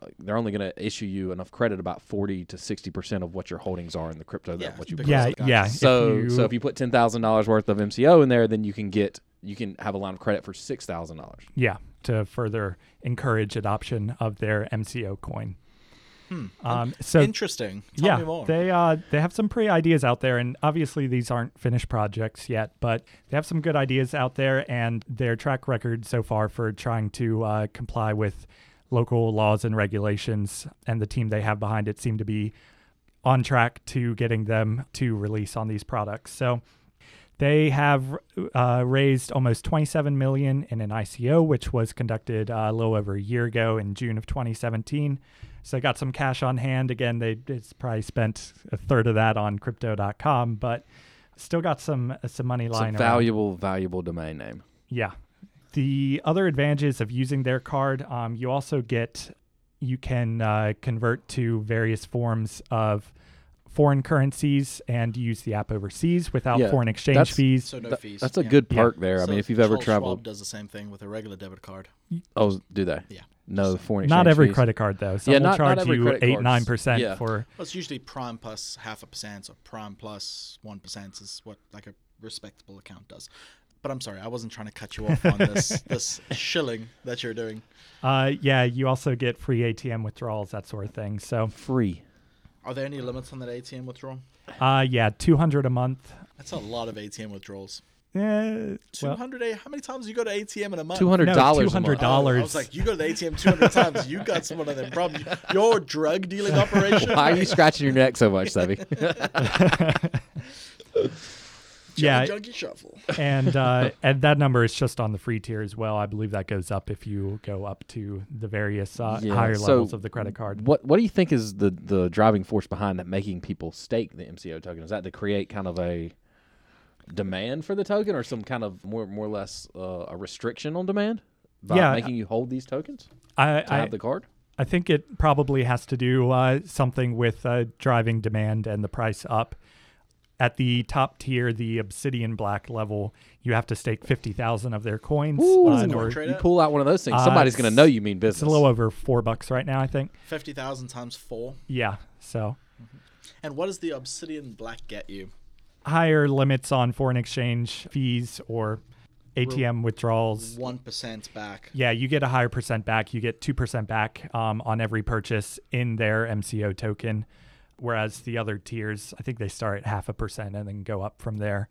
uh, they're only going to issue you enough credit about 40 to 60% of what your holdings are in the crypto Yeah, that what you because- put yeah, yeah. So if you, so if you put ten thousand dollars worth of MCO in there, then you can get you can have a line of credit for six thousand dollars. Yeah, to further encourage adoption of their MCO coin. Hmm. Um, so Interesting. Tell yeah, me more. they uh, they have some pretty ideas out there, and obviously these aren't finished projects yet, but they have some good ideas out there, and their track record so far for trying to uh, comply with local laws and regulations, and the team they have behind it seem to be on track to getting them to release on these products. So they have uh, raised almost 27 million in an ICO, which was conducted uh, a little over a year ago in June of 2017. So they got some cash on hand. Again, they it's probably spent a third of that on crypto.com, but still got some some money lying around. valuable, valuable domain name. Yeah. The other advantages of using their card, um, you also get, you can uh, convert to various forms of foreign currencies and use the app overseas without Yeah, foreign exchange that's- fees. so no That- fees. that's a yeah. good Yeah. perk there. I So mean, if you've ever Charles traveled, Schwab does the same thing with a regular debit card. oh, do they? Yeah. No Just foreign exchange. Not every fees? credit card though. Some Yeah, will not- not charge every you credit eight cards. nine percent Yeah. for. Well, it's usually prime plus half a percent, or prime plus one percent is what like a respectable account does. But I'm sorry, I wasn't trying to cut you off on this this shilling that you're doing. Uh, yeah, you also get free ATM withdrawals, that sort of thing. So, Free. Are there any limits on that ATM withdrawal? uh, yeah, two hundred a month. That's a lot of ATM withdrawals. Yeah, two hundred. well, A. How many times do you go to ATM in a month? Two hundred No, dollars. $200. Oh, I was like, you go to the ATM 200 times. You got some of them problems. Your drug dealing operation. Why are you scratching your neck so much, Sevi? Yeah. Junkie shuffle. and uh, and that number is just on the free tier as well. I believe that goes up if you go up to the various uh, Yeah, higher so levels of the credit card. What What do you think is the the driving force behind that making people stake the MCO token? Is that to create kind of a demand for the token, or some kind of more more or less uh, a restriction on demand by Yeah, making you hold these tokens I to I, have the card? I think it probably has to do uh, something with uh, driving demand and the price up. At the top tier, the Obsidian Black level, you have to stake fifty thousand of their coins. Ooh, uh, it in coin order- trade You at? pull out one of those things, Uh, somebody's going to know you mean business. it's a little over four bucks right now, I think. 50,000 times four. Yeah, so And what does the Obsidian Black get you? higher limits on foreign exchange fees or ATM withdrawals. 1% back. Yeah, you get a higher percent back. You get 2% back um, on every purchase in their MCO token. Whereas the other tiers, I think they start at half a percent and then go up from there.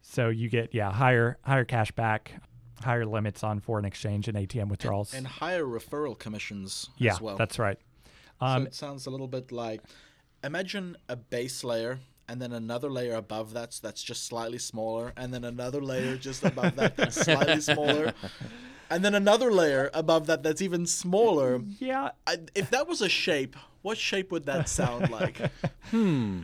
So you get, yeah, higher higher cash back, higher limits on foreign exchange and ATM withdrawals. And higher referral commissions yeah, as well. that's right. so Um, it sounds a little bit like imagine a base layer and then another layer above that that's just slightly smaller and then another layer just above that that's slightly smaller and then another layer above that that's even smaller yeah, I, if that was a shape what shape would that sound like hmm.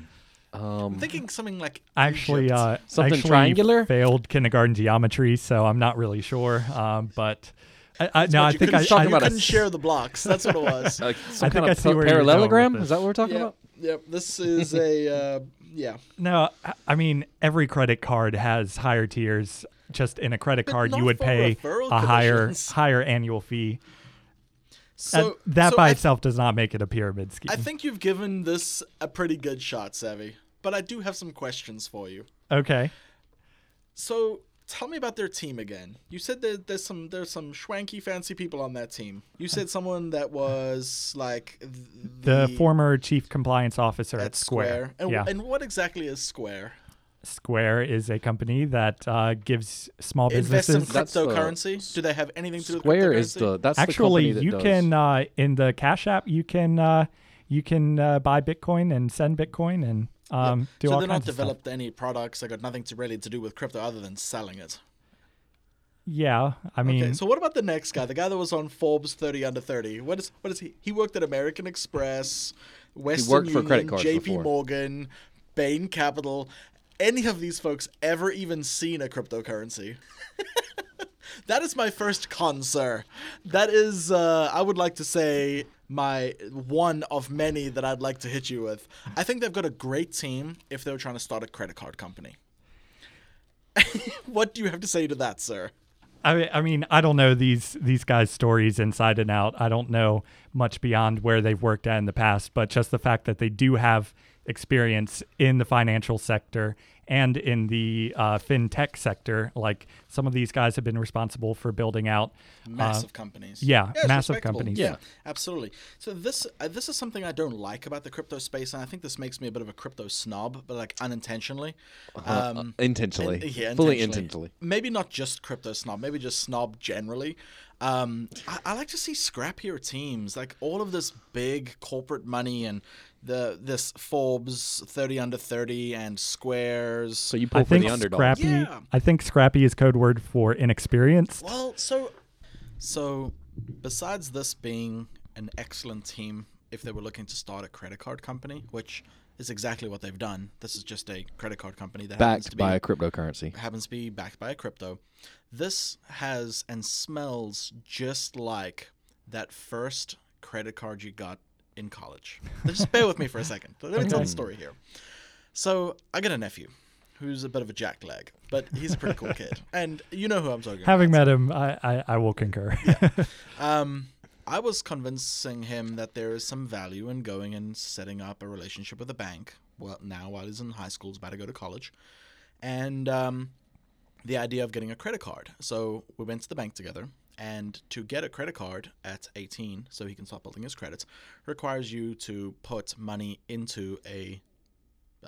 Um, i'm thinking something like actually, uh, Something actually triangular? Failed kindergarten geometry, so I'm not really sure. Um, but I, I, no, I think I, sh- I, about a couldn't s- share the blocks that's what it was like some I kind think I of see pa- where you're going with parallelogram? Is that what we're talking yep, about? yep this is a uh, yeah No, I- I mean every credit card has higher tiers. Just in a credit But card, you would pay referral a higher higher annual fee. So and that so by I itself does not make it a pyramid scheme. I think you've given this a pretty good shot, Savvy. But I do have some questions for you. okay. So tell me about their team again. You said that there's some there's some schwanky fancy people on that team. You uh, said someone that was like th- The, former chief compliance officer at, at Square. Square. And, yeah, and what exactly is Square? Square is a company that uh, gives small Invest in businesses. That's the- cryptocurrency? do they have anything to do with Square cryptocurrency? is the that's Actually, the company that you does. can uh, in the Cash App you can uh, you can uh, buy Bitcoin and send Bitcoin and um, do so all they're not kinds of stuff. developed any products. They got nothing to really to do with crypto other than selling it. Yeah, I mean, okay, so what about the next guy? The guy that was on Forbes 30 under 30. What is what is he? He worked at American Express, Western worked for Union, credit cards JP before. Morgan, Bain Capital. Any of these folks ever even seen a cryptocurrency? that is my first con, sir. That is, uh, I would like to say, my one of many that I'd like to hit you with. I think they've got a great team if they were trying to start a credit card company. what do you have to say to that, sir? I, I mean, I don't know these these guys' stories inside and out. I don't know much beyond where they've worked at in the past, but just the fact that they do have experience in the financial sector and in the uh, fintech sector, like some of these guys have been responsible for building out. massive companies. Uh, yeah, massive companies. Yeah, absolutely. So this uh, this is something I don't like about the crypto space, and I think this makes me a bit of a crypto snob, but like unintentionally. Um, intentionally, and- yeah, fully intentionally. intentionally. Maybe not just crypto snob, maybe just snob generally. Um, I, I like to see scrappier teams, like all of this big corporate money and the this Forbes thirty under thirty and Squares. So you pull I for think the underdog. Scrappy. Yeah. I think Scrappy is code word for inexperienced. Well, so so besides this being an excellent team, if they were looking to start a credit card company, which is exactly what they've done, this is just a credit card company that happens to Backed be by a cryptocurrency. happens to be backed by a crypto. This has and smells just like that first credit card you got in college. Just bear with me for a second. Let me tell the story here. So I got a nephew who's a bit of a jackleg, but he's a pretty cool kid, and you know who I'm talking about. Having met him, I, I, I will concur. Um, I was convincing him that there is some value in going and setting up a relationship with a bank. Well, now while he's in high school, he's about to go to college, and um, the idea of getting a credit card. So we went to the bank together, and to get a credit card at 18, so he can start building his credits, requires you to put money into a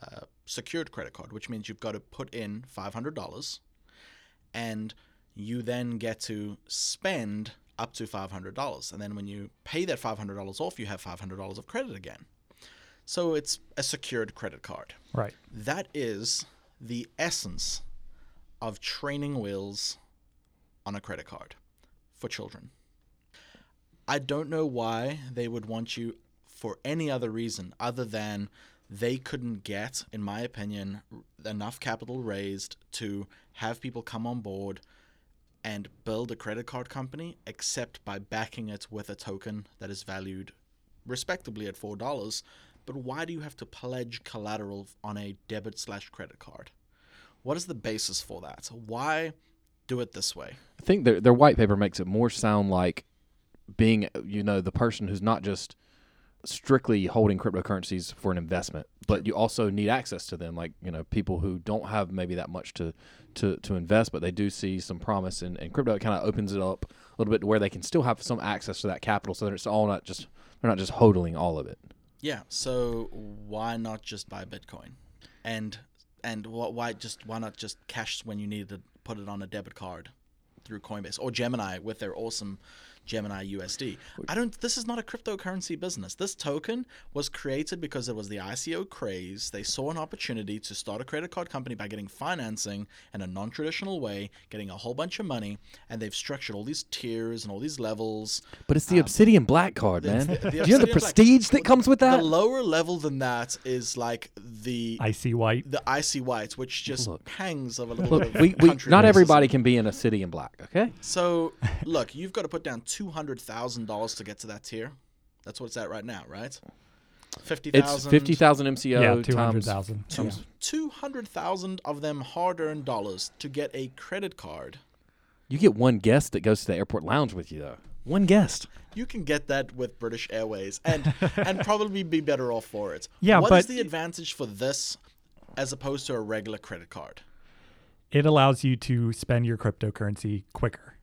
uh, secured credit card, which means you've got to put in $500 and you then get to spend up to $500. And then when you pay that $500 off, you have $500 of credit again. So it's a secured credit card. right. That is the essence of training wheels on a credit card for children. I don't know why they would want you for any other reason other than they couldn't get, in my opinion, enough capital raised to have people come on board and build a credit card company except by backing it with a token that is valued respectably at four dollars. But why do you have to pledge collateral on a debit slash credit card? What is the basis for that? Why do it this way? I think their their white paper makes it more sound like being, you know, the person who's not just strictly holding cryptocurrencies for an investment, but you also need access to them. Like you know, people who don't have maybe that much to to, to invest, but they do see some promise in, in crypto. It kind of opens it up a little bit to where they can still have some access to that capital, so that it's all not just they're not just hodling all of it. Yeah. So why not just buy Bitcoin, and and wh- why just why not just cash when you need to put it on a debit card through Coinbase or Gemini with their awesome Gemini USD. I don't. This is not a cryptocurrency business. This token was created because it was the ICO craze. They saw an opportunity to start a credit card company by getting financing in a non-traditional way, getting a whole bunch of money, and they've structured all these tiers and all these levels. But it's the Obsidian Black card, man. Um, the- the do you have the Obsidian Black- prestige that comes with that? The lower level than that is like the Icy white. the icy white, which just Look. pangs of a little Look, bit of we, we not racism. everybody can be in a city in black. Okay. So, look, you've got to put down two hundred thousand dollars to get to that tier. That's what it's at right now, right? Fifty It's thousand. fifty thousand MCO yeah, times 200,000. Two two hundred thousand of them hard-earned dollars to get a credit card. You get one guest that goes to the airport lounge with you, though. One guest. You can get that with British Airways, and and probably be better off for it. Yeah, What is but- the advantage for this as opposed to a regular credit card? It allows you to spend your cryptocurrency quicker.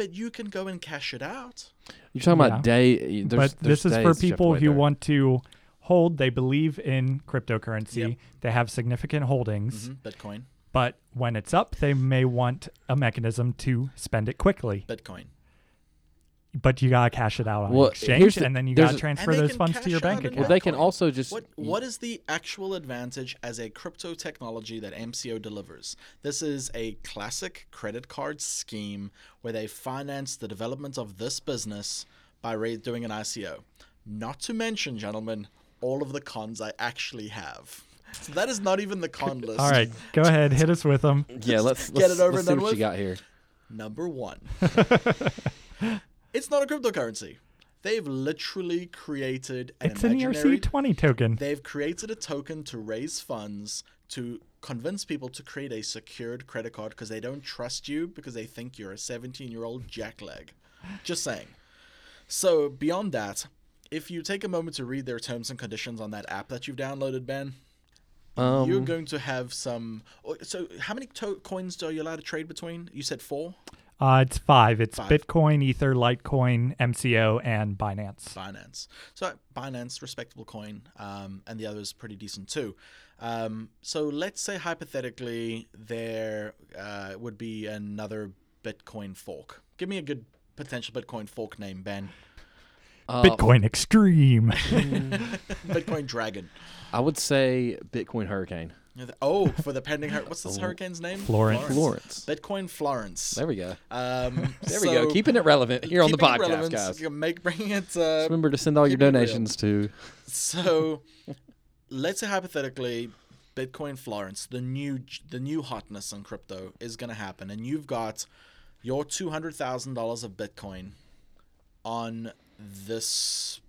But you can go and cash it out. You're talking Yeah. about day. There's, but this is for that you have to people who there. want to hold, they believe in cryptocurrency, Yep. they have significant holdings, Mhm, Bitcoin, but when it's up, they may want a mechanism to spend it quickly. Bitcoin. But you gotta cash it out on Well, exchange, here's the- and then you gotta transfer those funds to your bank account. Well, they can also just. What what is the actual advantage as a crypto technology that MCO delivers? This is a classic credit card scheme where they finance the development of this business by ra- doing an ICO. Not to mention, gentlemen, all of the cons I actually have. So that is not even the con list. All right, go ahead, hit us with them. yeah, let's, get let's, it over let's and see done what you got here. Number one, it's not a cryptocurrency. They've literally created an It's an imaginary. ERC20 token. They've created a token to raise funds to convince people to create a secured credit card because they don't trust you because they think you're a 17 year old jackleg. Just saying. So, beyond that, if you take a moment to read their terms and conditions on that app that you've downloaded, Ben, you're Um, going to have some. oh, So, how many to- coins are you allowed to trade between? You said four? Uh, it's five. It's Five. Bitcoin, Ether, Litecoin, MCO, and Binance. Binance. So Binance, respectable coin, um, and the other is pretty decent too. Um, so let's say hypothetically there uh, would be another Bitcoin fork. Give me a good potential Bitcoin fork name, Ben. uh, Bitcoin Extreme. Bitcoin Dragon. I would say Bitcoin Hurricane. Oh, for the pending hur- what's this hurricane's name? Florence. Florence. Bitcoin Florence. There we go. Um, There we go. Keeping it relevant here on the podcast, guys. Make bringing it. Uh, remember to send all your keep it real. donations to. So, let's say hypothetically, Bitcoin Florence, the new the new hotness on crypto, is going to happen, and you've got your two hundred thousand dollars of Bitcoin on this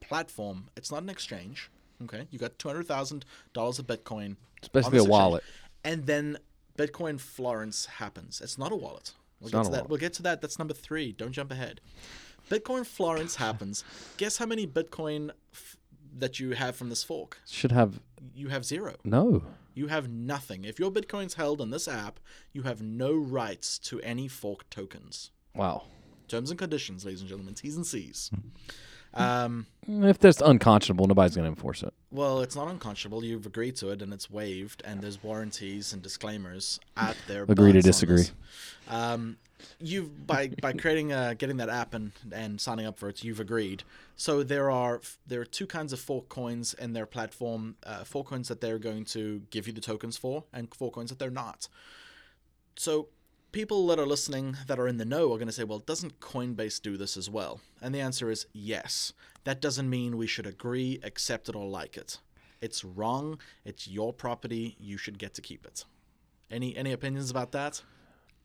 platform. It's not an exchange. Okay, you got two hundred thousand dollars of Bitcoin. It's basically a wallet. exchange, and then Bitcoin Florence happens. It's not a wallet. We'll It's get to that. wallet. We'll get to that. That's number three. Don't jump ahead. Bitcoin Florence happens. Guess how many Bitcoin f- that you have from this fork? Should have You have zero. no. You have nothing. If your Bitcoin's held in this app, you have no rights to any fork tokens. Wow. Terms and conditions, ladies and gentlemen. T's and C's. Hmm. Um, If that's unconscionable, nobody's going to enforce it. well, it's not unconscionable. You've agreed to it, and it's waived, and there's warranties and disclaimers at their. Agree to disagree. Um, you've by by creating uh getting that app and and signing up for it, you've agreed. So there are there are two kinds of fork coins in their platform. Uh, fork coins that they're going to give you the tokens for, and fork coins that they're not. So people that are listening that are in the know are going to say, well, doesn't Coinbase do this as well? And the answer is yes. That doesn't mean we should agree, accept it, or like it. It's wrong. It's your property. You should get to keep it. Any any opinions about that?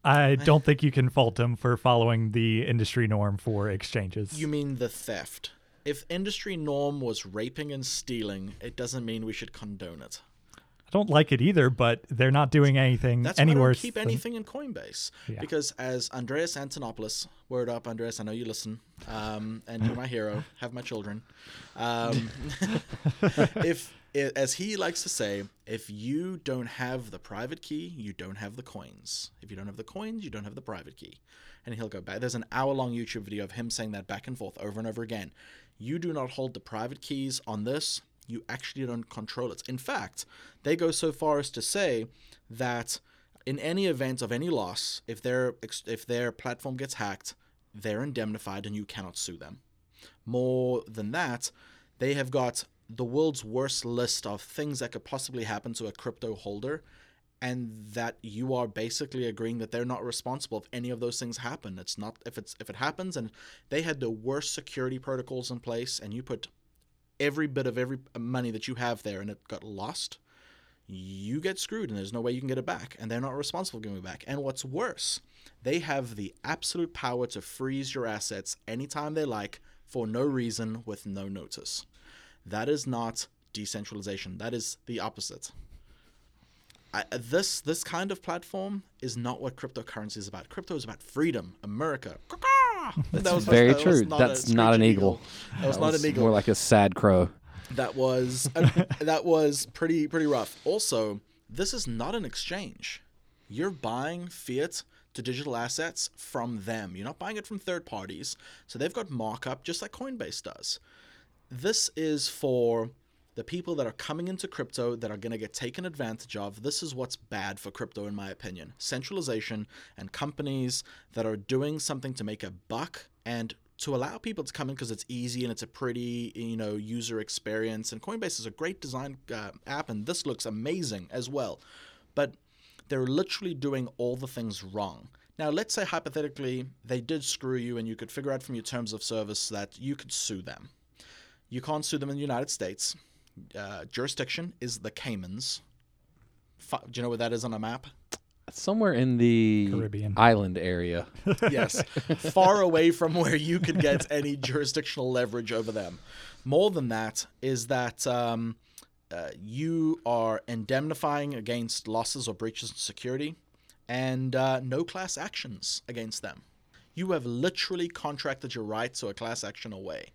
I don't think you can fault them for following the industry norm for exchanges. You mean the theft? If industry norm was raping and stealing, it doesn't mean we should condone it. I don't like it either, but they're not doing anything That's any why I keep than- anything in Coinbase Yeah. because as Andreas Antonopoulos, word up, Andreas, I know you listen, um, and you're my hero. Have my children. Um, if as he likes to say, if you don't have the private key, you don't have the coins. If you don't have the coins, you don't have the private key. And he'll go back. There's an hour long YouTube video of him saying that back and forth over and over again. You do not hold the private keys on this. You actually don't control it. In fact, they go so far as to say that in any event of any loss, if their if their platform gets hacked, they're indemnified and you cannot sue them. More than that, they have got the world's worst list of things that could possibly happen to a crypto holder and that you are basically agreeing that they're not responsible if any of those things happen. It's not if it's if it happens and they had the worst security protocols in place and you put every bit of every money that you have there and it got lost, you get screwed and there's no way you can get it back and they're not responsible for giving it back. And what's worse, they have the absolute power to freeze your assets anytime they like for no reason with no notice. That is not decentralization. That is the opposite. I, this this kind of platform is not what cryptocurrency is about. Crypto is about freedom, America. That That's was- very that was true. not a That's not an screeching eagle. That was That not was an eagle. More like a sad crow. That was that was pretty pretty rough. Also, this is not an exchange. You're buying fiat to digital assets from them. You're not buying it from third parties. So they've got markup just like Coinbase does. This is for the people that are coming into crypto that are going to get taken advantage of. This is what's bad for crypto, in my opinion. Centralization and companies that are doing something to make a buck and to allow people to come in because it's easy and it's a pretty, you know, user experience. And Coinbase is a great design uh, app, and this looks amazing as well. But they're literally doing all the things wrong. Now, let's say hypothetically they did screw you and you could figure out from your terms of service that you could sue them. You can't sue them in the United States. Uh, jurisdiction is the Caymans. Fi- Do you know where that is on a map? Somewhere in the Caribbean. island area. yes, far away from where you could get any jurisdictional leverage over them. More than that is that um, uh, you are indemnifying against losses or breaches in security, and uh, no class actions against them. You have literally contracted your right to a class action away.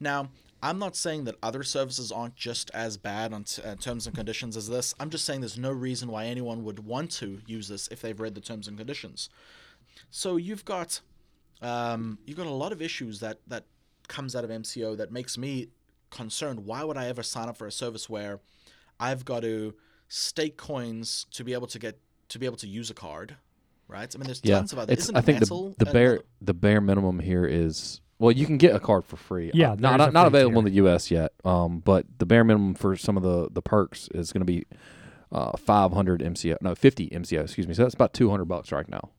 Now, I'm not saying that other services aren't just as bad on t- uh, terms and conditions as this. I'm just saying there's no reason why anyone would want to use this if they've read the terms and conditions. So you've got um, you've got a lot of issues that that comes out of MCO that makes me concerned. Why would I ever sign up for a service where I've got to stake coins to be able to get to be able to use a card? Right? I mean, there's Yeah, tons of other. it's. Isn't I think the the bare the bare minimum here is well, you can get a card for free. Yeah, Uh, not not, not free available in the U.S. yet. Um, but the bare minimum for some of the the perks is going to be uh 500 MCO, no 50 MCO, excuse me. So that's about 200 bucks right now.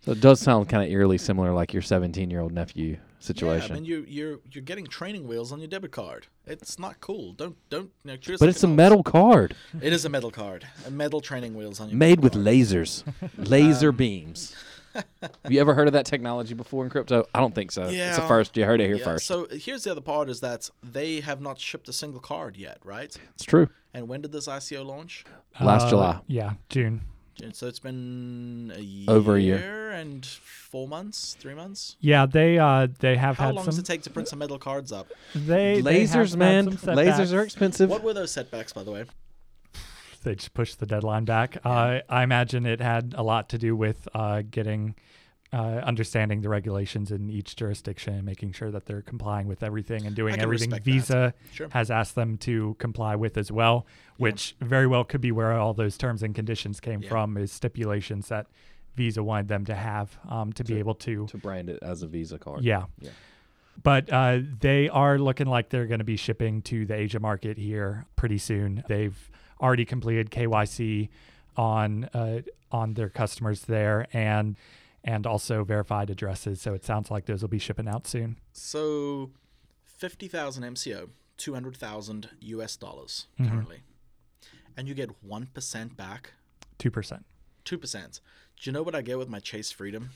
So it does sound kind of eerily similar, like your 17 year old nephew situation. Yeah, I mean, you you're you're getting training wheels on your debit card. It's not cool. Don't don't. You know, but like it's a adults. metal card It is a metal card. A metal training wheels on your made with card. lasers, laser Um, beams. Have you ever heard of that technology before in crypto? I don't think so. Yeah. It's the Yeah. first. You heard it here Yeah, first. So here's the other part: is that they have not shipped a single card yet, right? it's true. And when did this ICO launch? Last Uh, July. Yeah, June. And So it's been a year, Over a year. and four months, three months. Yeah, they uh they have How had How long some. does it take to print some metal cards up? They they Lasers, had man. Lasers are expensive. What were those setbacks, by the way? They just pushed the deadline back. Uh, I imagine it had a lot to do with uh, getting. Uh, understanding the regulations in each jurisdiction and making sure that they're complying with everything and doing everything. Visa Sure. has asked them to comply with as well, which very well could be where all those terms and conditions came Yeah. from is stipulations that Visa wanted them to have um, to be able to to brand it as a Visa card. Yeah. Yeah. But uh, they are looking like they're going to be shipping to the Asia market here pretty soon. They've already completed KYC on uh, on their customers there and and also verified addresses. So it sounds like those will be shipping out soon. So, fifty thousand MCO two hundred thousand US dollars Mhm. currently, and you get one percent back, Two percent. two percent. Do you know what I get with my Chase Freedom?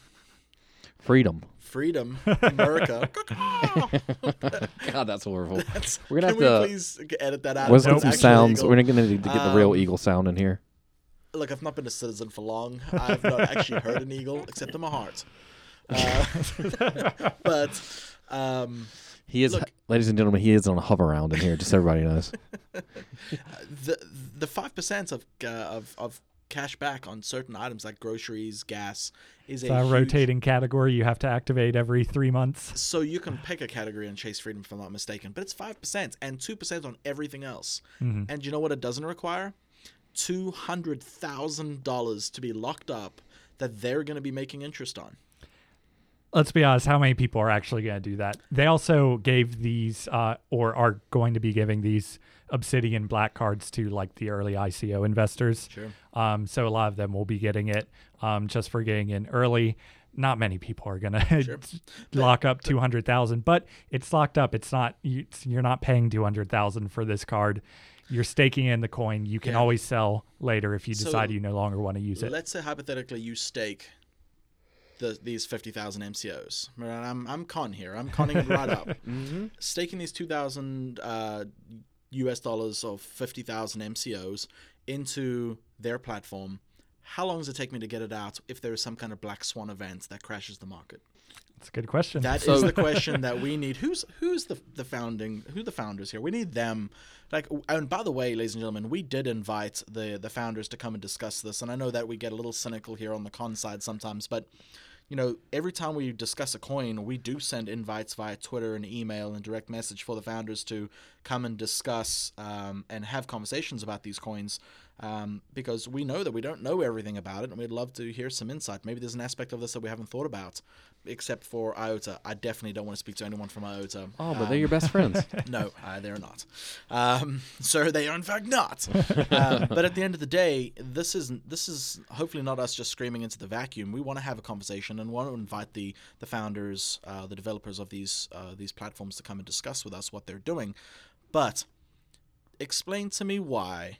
Freedom. Freedom, America. God, that's horrible. That's- We're gonna can have we to- please edit that out? It's get some sounds. We're gonna need to get the real Um, eagle sound in here. Look, I've not been a citizen for long. I've not actually heard an eagle except in my heart. Uh, but um, He is, look- ladies and gentlemen, he is on a hover round in here. Just so everybody knows. the the five percent of uh, of of cash back on certain items like groceries, gas is It's a a huge- rotating category you have to activate every three months. So you can pick a category on Chase Freedom, if I'm not mistaken, but it's five percent and two percent on everything else. Mhm. And you know what? It doesn't require two hundred thousand dollars to be locked up that they're going to be making interest on. Let's be honest, how many people are actually going to do that? They also gave these, uh, or are going to be giving these Obsidian black cards to like the early ICO investors. Sure. Um, so a lot of them will be getting it um, just for getting in early. Not many people are gonna Sure. lock up two hundred thousand, but it's locked up. It's not you, it's- you're not paying two hundred thousand for this card. You're staking in the coin. You can Yeah. always sell later if you So decide you no longer want to use it. Let's say hypothetically you stake the, these fifty thousand MCOs. I'm I'm con here. I'm conning it right up. Staking these two thousand uh, US dollars of fifty thousand MCOs into their platform. How long does it take me to get it out if there is some kind of black swan event that crashes the market? That's a good question. That is So- the question that we need. Who's who's the the founding who the founders here? We need them. Like and by the way, ladies and gentlemen, we did invite the the founders to come and discuss this. And I know that we get a little cynical here on the con side sometimes, but you know, every time we discuss a coin, we do send invites via Twitter and email and direct message for the founders to come and discuss um, and have conversations about these coins um, because we know that we don't know everything about it and we'd love to hear some insight. Maybe there's an aspect of this that we haven't thought about, except for IOTA. I definitely don't want to speak to anyone from IOTA. Oh, but Um, they're your best friends. no, uh, they're not. Um, so they are in fact not. um, but at the end of the day, this is this is hopefully not us just screaming into the vacuum. We want to have a conversation and want to invite the the founders, uh, the developers of these uh, these platforms to come and discuss with us what they're doing. But explain to me why.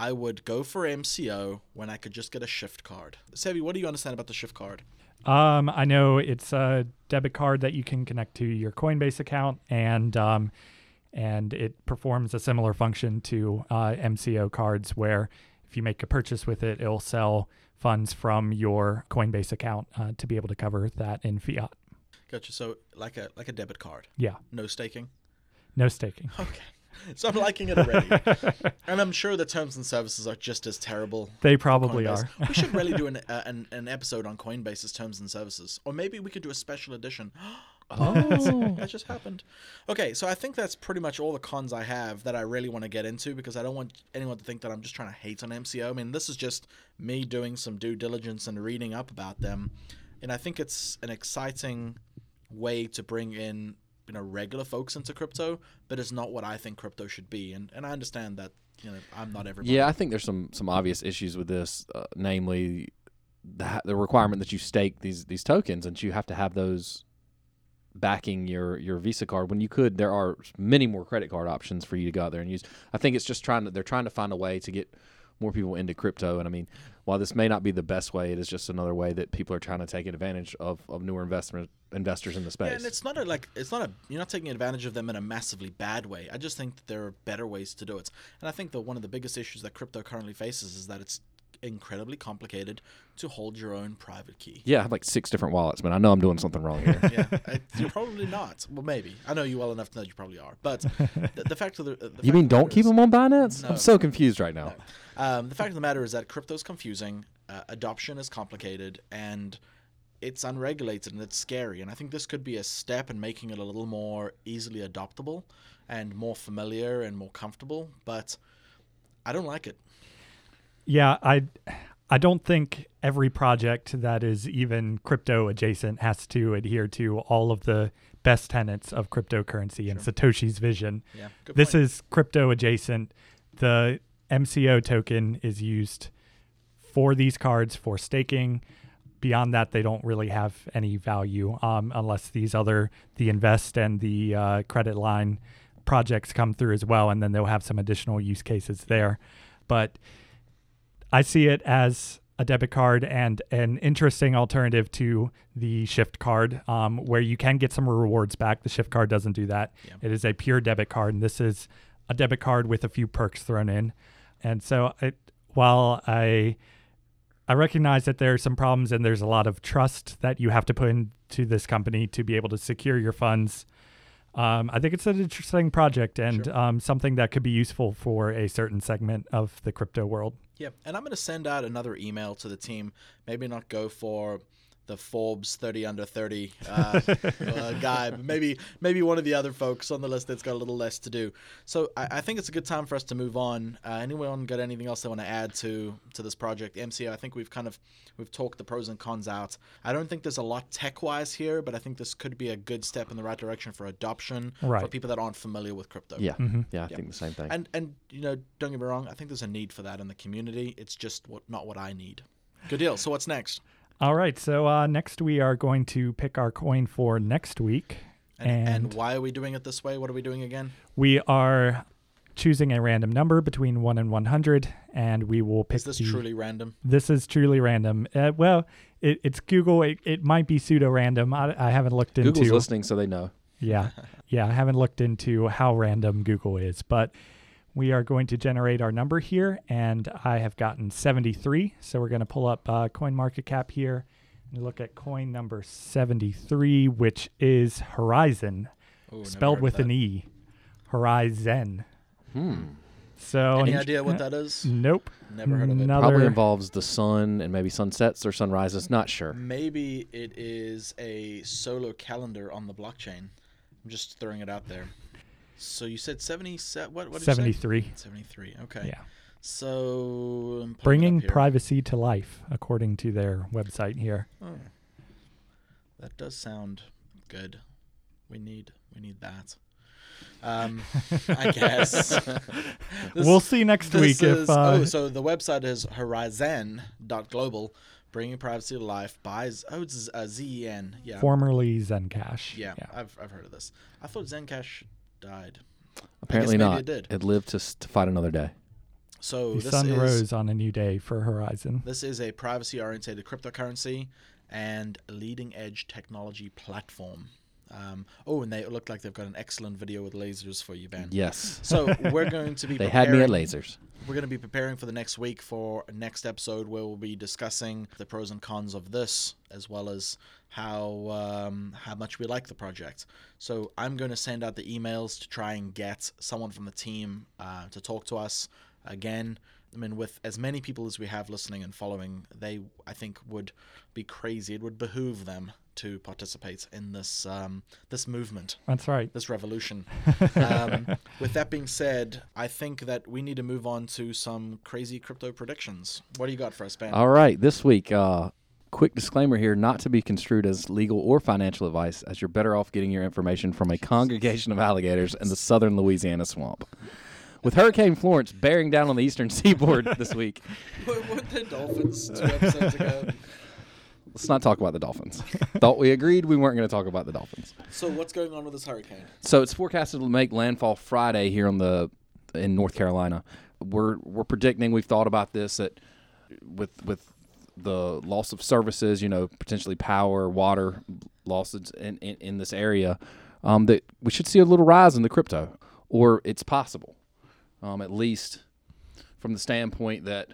I would go for MCO when I could just get a shift card. Sevi, what do you understand about the shift card? Um, I know it's a debit card that you can connect to your Coinbase account, and um, and it performs a similar function to uh, MCO cards, where if you make a purchase with it, it'll sell funds from your Coinbase account uh, to be able to cover that in fiat. Gotcha. So like a like a debit card, Yeah, no staking. no staking. Okay. So I'm liking it already. and I'm sure the terms and services are just as terrible. They probably are. we should really do an, uh, an an episode on Coinbase's terms and services, or maybe we could do a special edition. Oh. that just happened. Okay, so I think that's pretty much all the cons I have that I really want to get into because I don't want anyone to think that I'm just trying to hate on MCO. I mean, this is just me doing some due diligence and reading up about them, and I think it's an exciting way to bring in you know regular folks into crypto, but it's not what I think crypto should be. And and I understand that you know I'm not everybody. Yeah, I think there's some some obvious issues with this, uh, namely the the requirement that you stake these these tokens and you have to have those backing your your Visa card when you could there are many more credit card options for you to go out there and use. I think it's just trying to they're trying to find a way to get more people into crypto and I mean while this may not be the best way it is just another way that people are trying to take advantage of, of newer investment investors in the space. Yeah, and it's not a like it's not a you're not taking advantage of them in a massively bad way. I just think that there are better ways to do it. And I think that one of the biggest issues that crypto currently faces is that it's incredibly complicated to hold your own private key. yeah, I have like six different wallets, man. I know I'm doing something wrong here. yeah, I- you're probably not. Well, maybe. I know you well enough to know you probably are. But the, the fact of the, the you mean don't matter keep is- them on Binance? No. I'm so confused right now. Um, the fact of the matter is that crypto is confusing, uh, adoption is complicated, and it's unregulated and it's scary. And I think this could be a step in making it a little more easily adoptable and more familiar and more comfortable. But I don't like it. Yeah, I I don't think every project that is even crypto adjacent has to adhere to all of the best tenets of cryptocurrency and Satoshi's vision. Yeah, This point. is crypto adjacent. The MCO token is used for these cards for staking. Beyond that, they don't really have any value um, unless these other the invest and the uh, credit line projects come through as well, and then they'll have some additional use cases there. But I see it as a debit card and an interesting alternative to the Shift card, um, where you can get some rewards back. The Shift card doesn't do that. Yeah. It is a pure debit card, and this is a debit card with a few perks thrown in. And so, it, while I I recognize that there are some problems and there's a lot of trust that you have to put into this company to be able to secure your funds. Um, I think it's an interesting project and Sure. um, something that could be useful for a certain segment of the crypto world. Yeah, and I'm going to send out another email to the team. Maybe not go for the Forbes 30 under 30 uh, uh, guy, but maybe maybe one of the other folks on the list that's got a little less to do. So I, I think it's a good time for us to move on. Uh, anyone got anything else they want to add to to this project? MC, I think we've kind of we've talked the pros and cons out. I don't think there's a lot tech wise here, but I think this could be a good step in the right direction for adoption for people that aren't familiar with crypto. Yeah, Mhm. yeah, I Yeah. think the same thing. And and you know, don't get me wrong, I think there's a need for that in the community. It's just what not what I need. Good deal. So what's next? All right, so uh, next we are going to pick our coin for next week. And, and, And- why are we doing it this way? What are we doing again? We are choosing a random number between 1 and 100, and we will pick Is this the- truly random? This is truly random. Uh, well, it, it's Google. It, it might be pseudo random. I, I haven't looked into. Google's listening, so they know. Yeah. Yeah. I haven't looked into how random Google is, but we are going to generate our number here. And I have gotten 73. So we're going to pull up uh, CoinMarketCap here and look at coin number 73, which is Horizen, Ooh, spelled with of an. E. Horizen. Hmm. So Any an- idea what that is? Nope. Never heard of it. No. Probably involves the sun and maybe sunsets or sunrises. Not sure. Maybe it is a solar calendar on the blockchain. I'm just throwing it out there. So you said 70 what what did you say? 73. 73. Okay. Yeah. So I'm pulling it Bringing privacy to life, according to their website here. Oh. That does sound good. We need we need that. Um, I guess. This- we'll see next week is, if. Uh, oh, so the website is horizen.global, bringing privacy to life by oh, it's uh, Z-E-N. Yeah. formerly Zencash. yeah, I've, I've heard of this. I thought Zencash died. Apparently not. it did. It lived to, to fight another day. So The this sun is rose on a new day for Horizen. this is a privacy-oriented cryptocurrency and leading-edge technology platform. Um, oh, and they look like they've got an excellent video with lasers for you, Ben. Yes. So we're going to be They had me at lasers. We're going to be preparing for the next week for next episode where we'll be discussing the pros and cons of this, as well as how um, how much we like the project. So I'm going to send out the emails to try and get someone from the team uh, to talk to us again. I mean, with as many people as we have listening and following, they I think would be crazy. It would behoove them to participate in this um, this movement That's right. this revolution. um, with that being said, I think that we need to move on to some crazy crypto predictions. What do you got for us, Ben? All right, this week, uh, quick disclaimer here: not to be construed as legal or financial advice, as you're better off getting your information from a congregation of alligators in the southern Louisiana swamp. With Hurricane Florence bearing down on the eastern seaboard this week, what, what the Dolphins two episodes ago? Let's not talk about the Dolphins. Thought we agreed we weren't going to talk about the Dolphins. So what's going on with this hurricane? So it's forecasted to make landfall Friday here on the in North Carolina. We're we're predicting. We've thought about this that with with the loss of services, you know, potentially power, water losses in in, in this area, um, that we should see a little rise in the crypto, or it's possible, um, at least from the standpoint that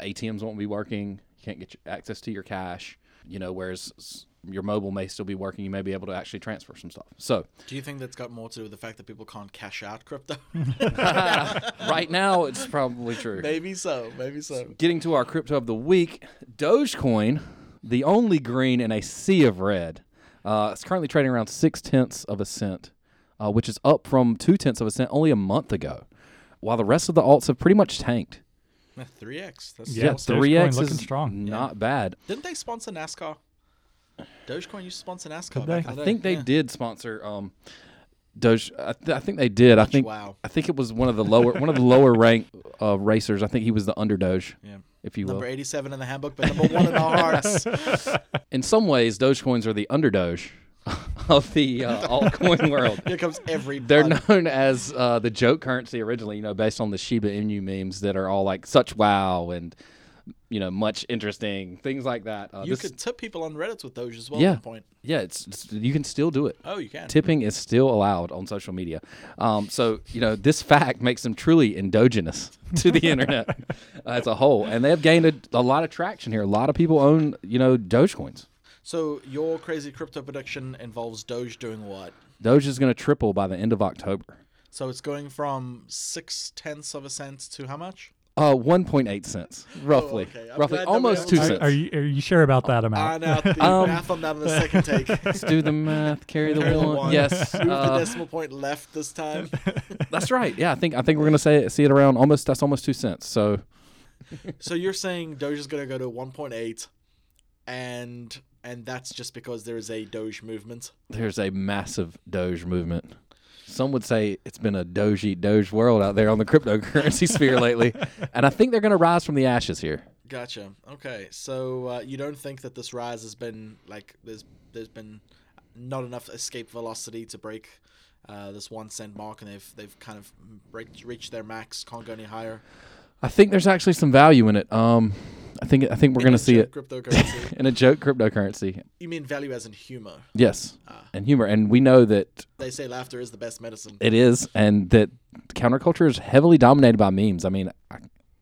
ATMs won't be working, you can't get access to your cash, you know, whereas your mobile may still be working, you may be able to actually transfer some stuff. So Do you think that's got more to do with the fact that people can't cash out crypto? right now, it's probably true. maybe so. Maybe so. Getting to our crypto of the week, Dogecoin, the only green in a sea of red. Uh, it's currently trading around six tenths of a cent, uh, which is up from two tenths of a cent only a month ago. While the rest of the alts have pretty much tanked. Three X. That's Yeah, three X looking is strong. not bad. Didn't they sponsor NASCAR? Dogecoin used to sponsor NASCAR. Did back they? in the I day. think they Yeah. did sponsor um, Doge. I, th- I think they did. I think Wow. I think it was one of the lower one of the lower rank uh, racers. I think he was the under Doge, Yeah. if you will. Number 87 in the handbook, but number one in our hearts. in some ways, Dogecoins are the under Doge of the uh, altcoin world. Here comes every. They're known as uh, the joke currency originally, you know, based on the Shiba Inu memes that are all like such wow and you know much interesting things like that. Uh, You this- could tip people on Reddit with Doge as well. Yeah. Point. yeah, it's, it's you can still do it. Oh, you can. Tipping is still allowed on social media. Um, so, you know, this fact makes them truly endogenous to the internet as a whole. And they have gained a, a lot of traction here. A lot of people own, you know, Dogecoins. So your crazy crypto prediction involves Doge doing what? Doge is going to triple by the end of October. So it's going from six tenths of a cent to how much? Uh, 1.8 cents, roughly. okay. Roughly, glad that we almost 2 don't- Are, cents. are you are you sure about that amount? I amount? know the Um, math on that on the second take. Let's do the math. Carry the Carry one. one. Yes. Move the uh, decimal point left this time. that's right. Yeah, I think I think we're gonna say it, see it around almost. That's almost two cents. So so you're saying Doge is going to go to 1.8, and and that's just because there is a Doge movement. there's a massive Doge movement. Some would say it's been a doji Doge world out there on the cryptocurrency sphere lately, and I think they're going to rise from the ashes here. Gotcha. Okay, so uh, you don't think that this rise has been like there's there's been not enough escape velocity to break uh, this one cent mark, and they've they've kind of reached their max, can't go any higher. I think there's actually some value in it. Um, I think I think we're In going to see it Cryptocurrency. in a joke cryptocurrency. you mean value as in humor? Yes, Ah. and humor, and we know that They say laughter is the best medicine. it is, and that counterculture is heavily dominated by memes. I mean, I,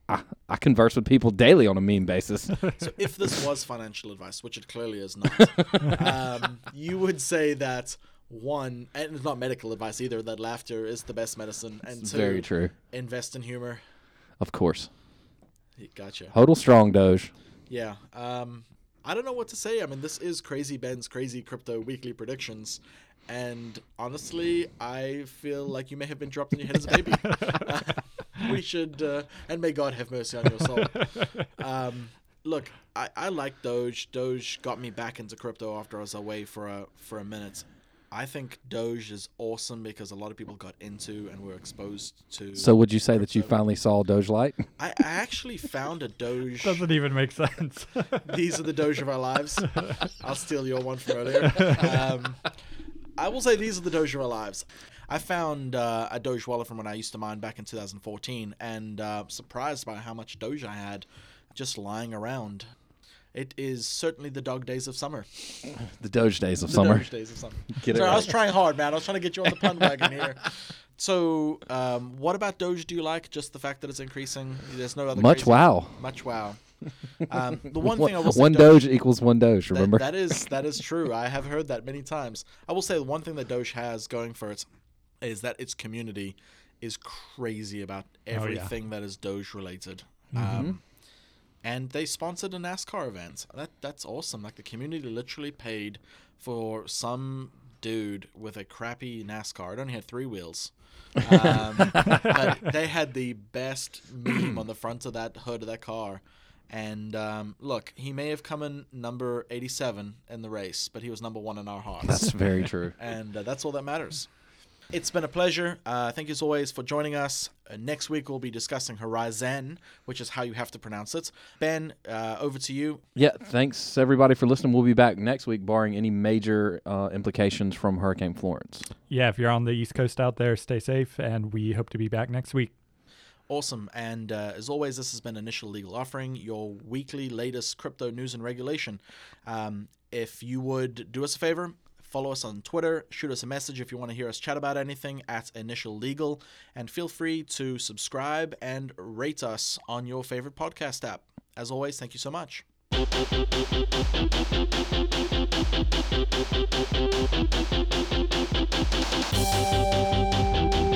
I, I converse with people daily on a meme basis. So if this was financial advice, which it clearly is not, um, you would say that one, and it's not medical advice either, that laughter is the best medicine, and two, very true. invest in humor. Of course, Gotcha. hodl strong, Doge. Yeah. Um, I don't know what to say. I mean, this is Crazy Ben's Crazy Crypto Weekly Predictions. And honestly, I feel like you may have been dropped on your head as a baby. we should, uh, and may God have mercy on your soul. Um, look, I, I like Doge. Doge got me back into crypto after I was away for a for a minute. I think Doge is awesome because a lot of people got into and were exposed to. So, would you say that you finally saw Doge Light? I, I actually found a Doge. Doesn't even make sense. These are the Doge of our lives. I'll steal your one from earlier. Um, I will say these are the Doge of our lives. I found uh, a Doge wallet from when I used to mine back in 2014, and uh, surprised by how much Doge I had just lying around. It is certainly the dog days of summer. the Doge days of The summer. Doge days of summer. Get it Sorry, I right. was trying hard, man. I was trying to get you on the pun wagon here. So, um, what about Doge do you like? Just the fact that it's increasing? There's no other Much crazy- wow. Much wow. Um, the one One- thing I will say, one Doge equals one Doge. that- Remember? that is that is true. I have heard that many times. I will say the one thing that Doge has going for it is that its community is crazy about Oh, yeah. everything that is Doge related. Mm-hmm. Um, and they sponsored a NASCAR event. That that's awesome. Like the community literally paid for some dude with a crappy NASCAR. It only had three wheels. Um, but they had the best meme on the front of that hood of that car. And um, look, he may have come in number 87 in the race, but he was number one in our hearts. That's very true. and uh, that's all that matters. It's been a pleasure. Uh, thank you as always for joining us. Uh, next week we'll be discussing Horizen, which is how you have to pronounce it. Ben, uh, over to you. Yeah, thanks everybody for listening. We'll be back next week, barring any major uh, implications from Hurricane Florence. yeah, if you're on the East Coast out there, stay safe, and we hope to be back next week. Awesome. And uh, as always, this has been Initial Legal Offering, your weekly latest crypto news and regulation. Um, if you would do us a favor, follow us on Twitter, shoot us a message if you want to hear us chat about anything at Initial Legal, and feel free to subscribe and rate us on your favorite podcast app. As always, thank you so much. Thank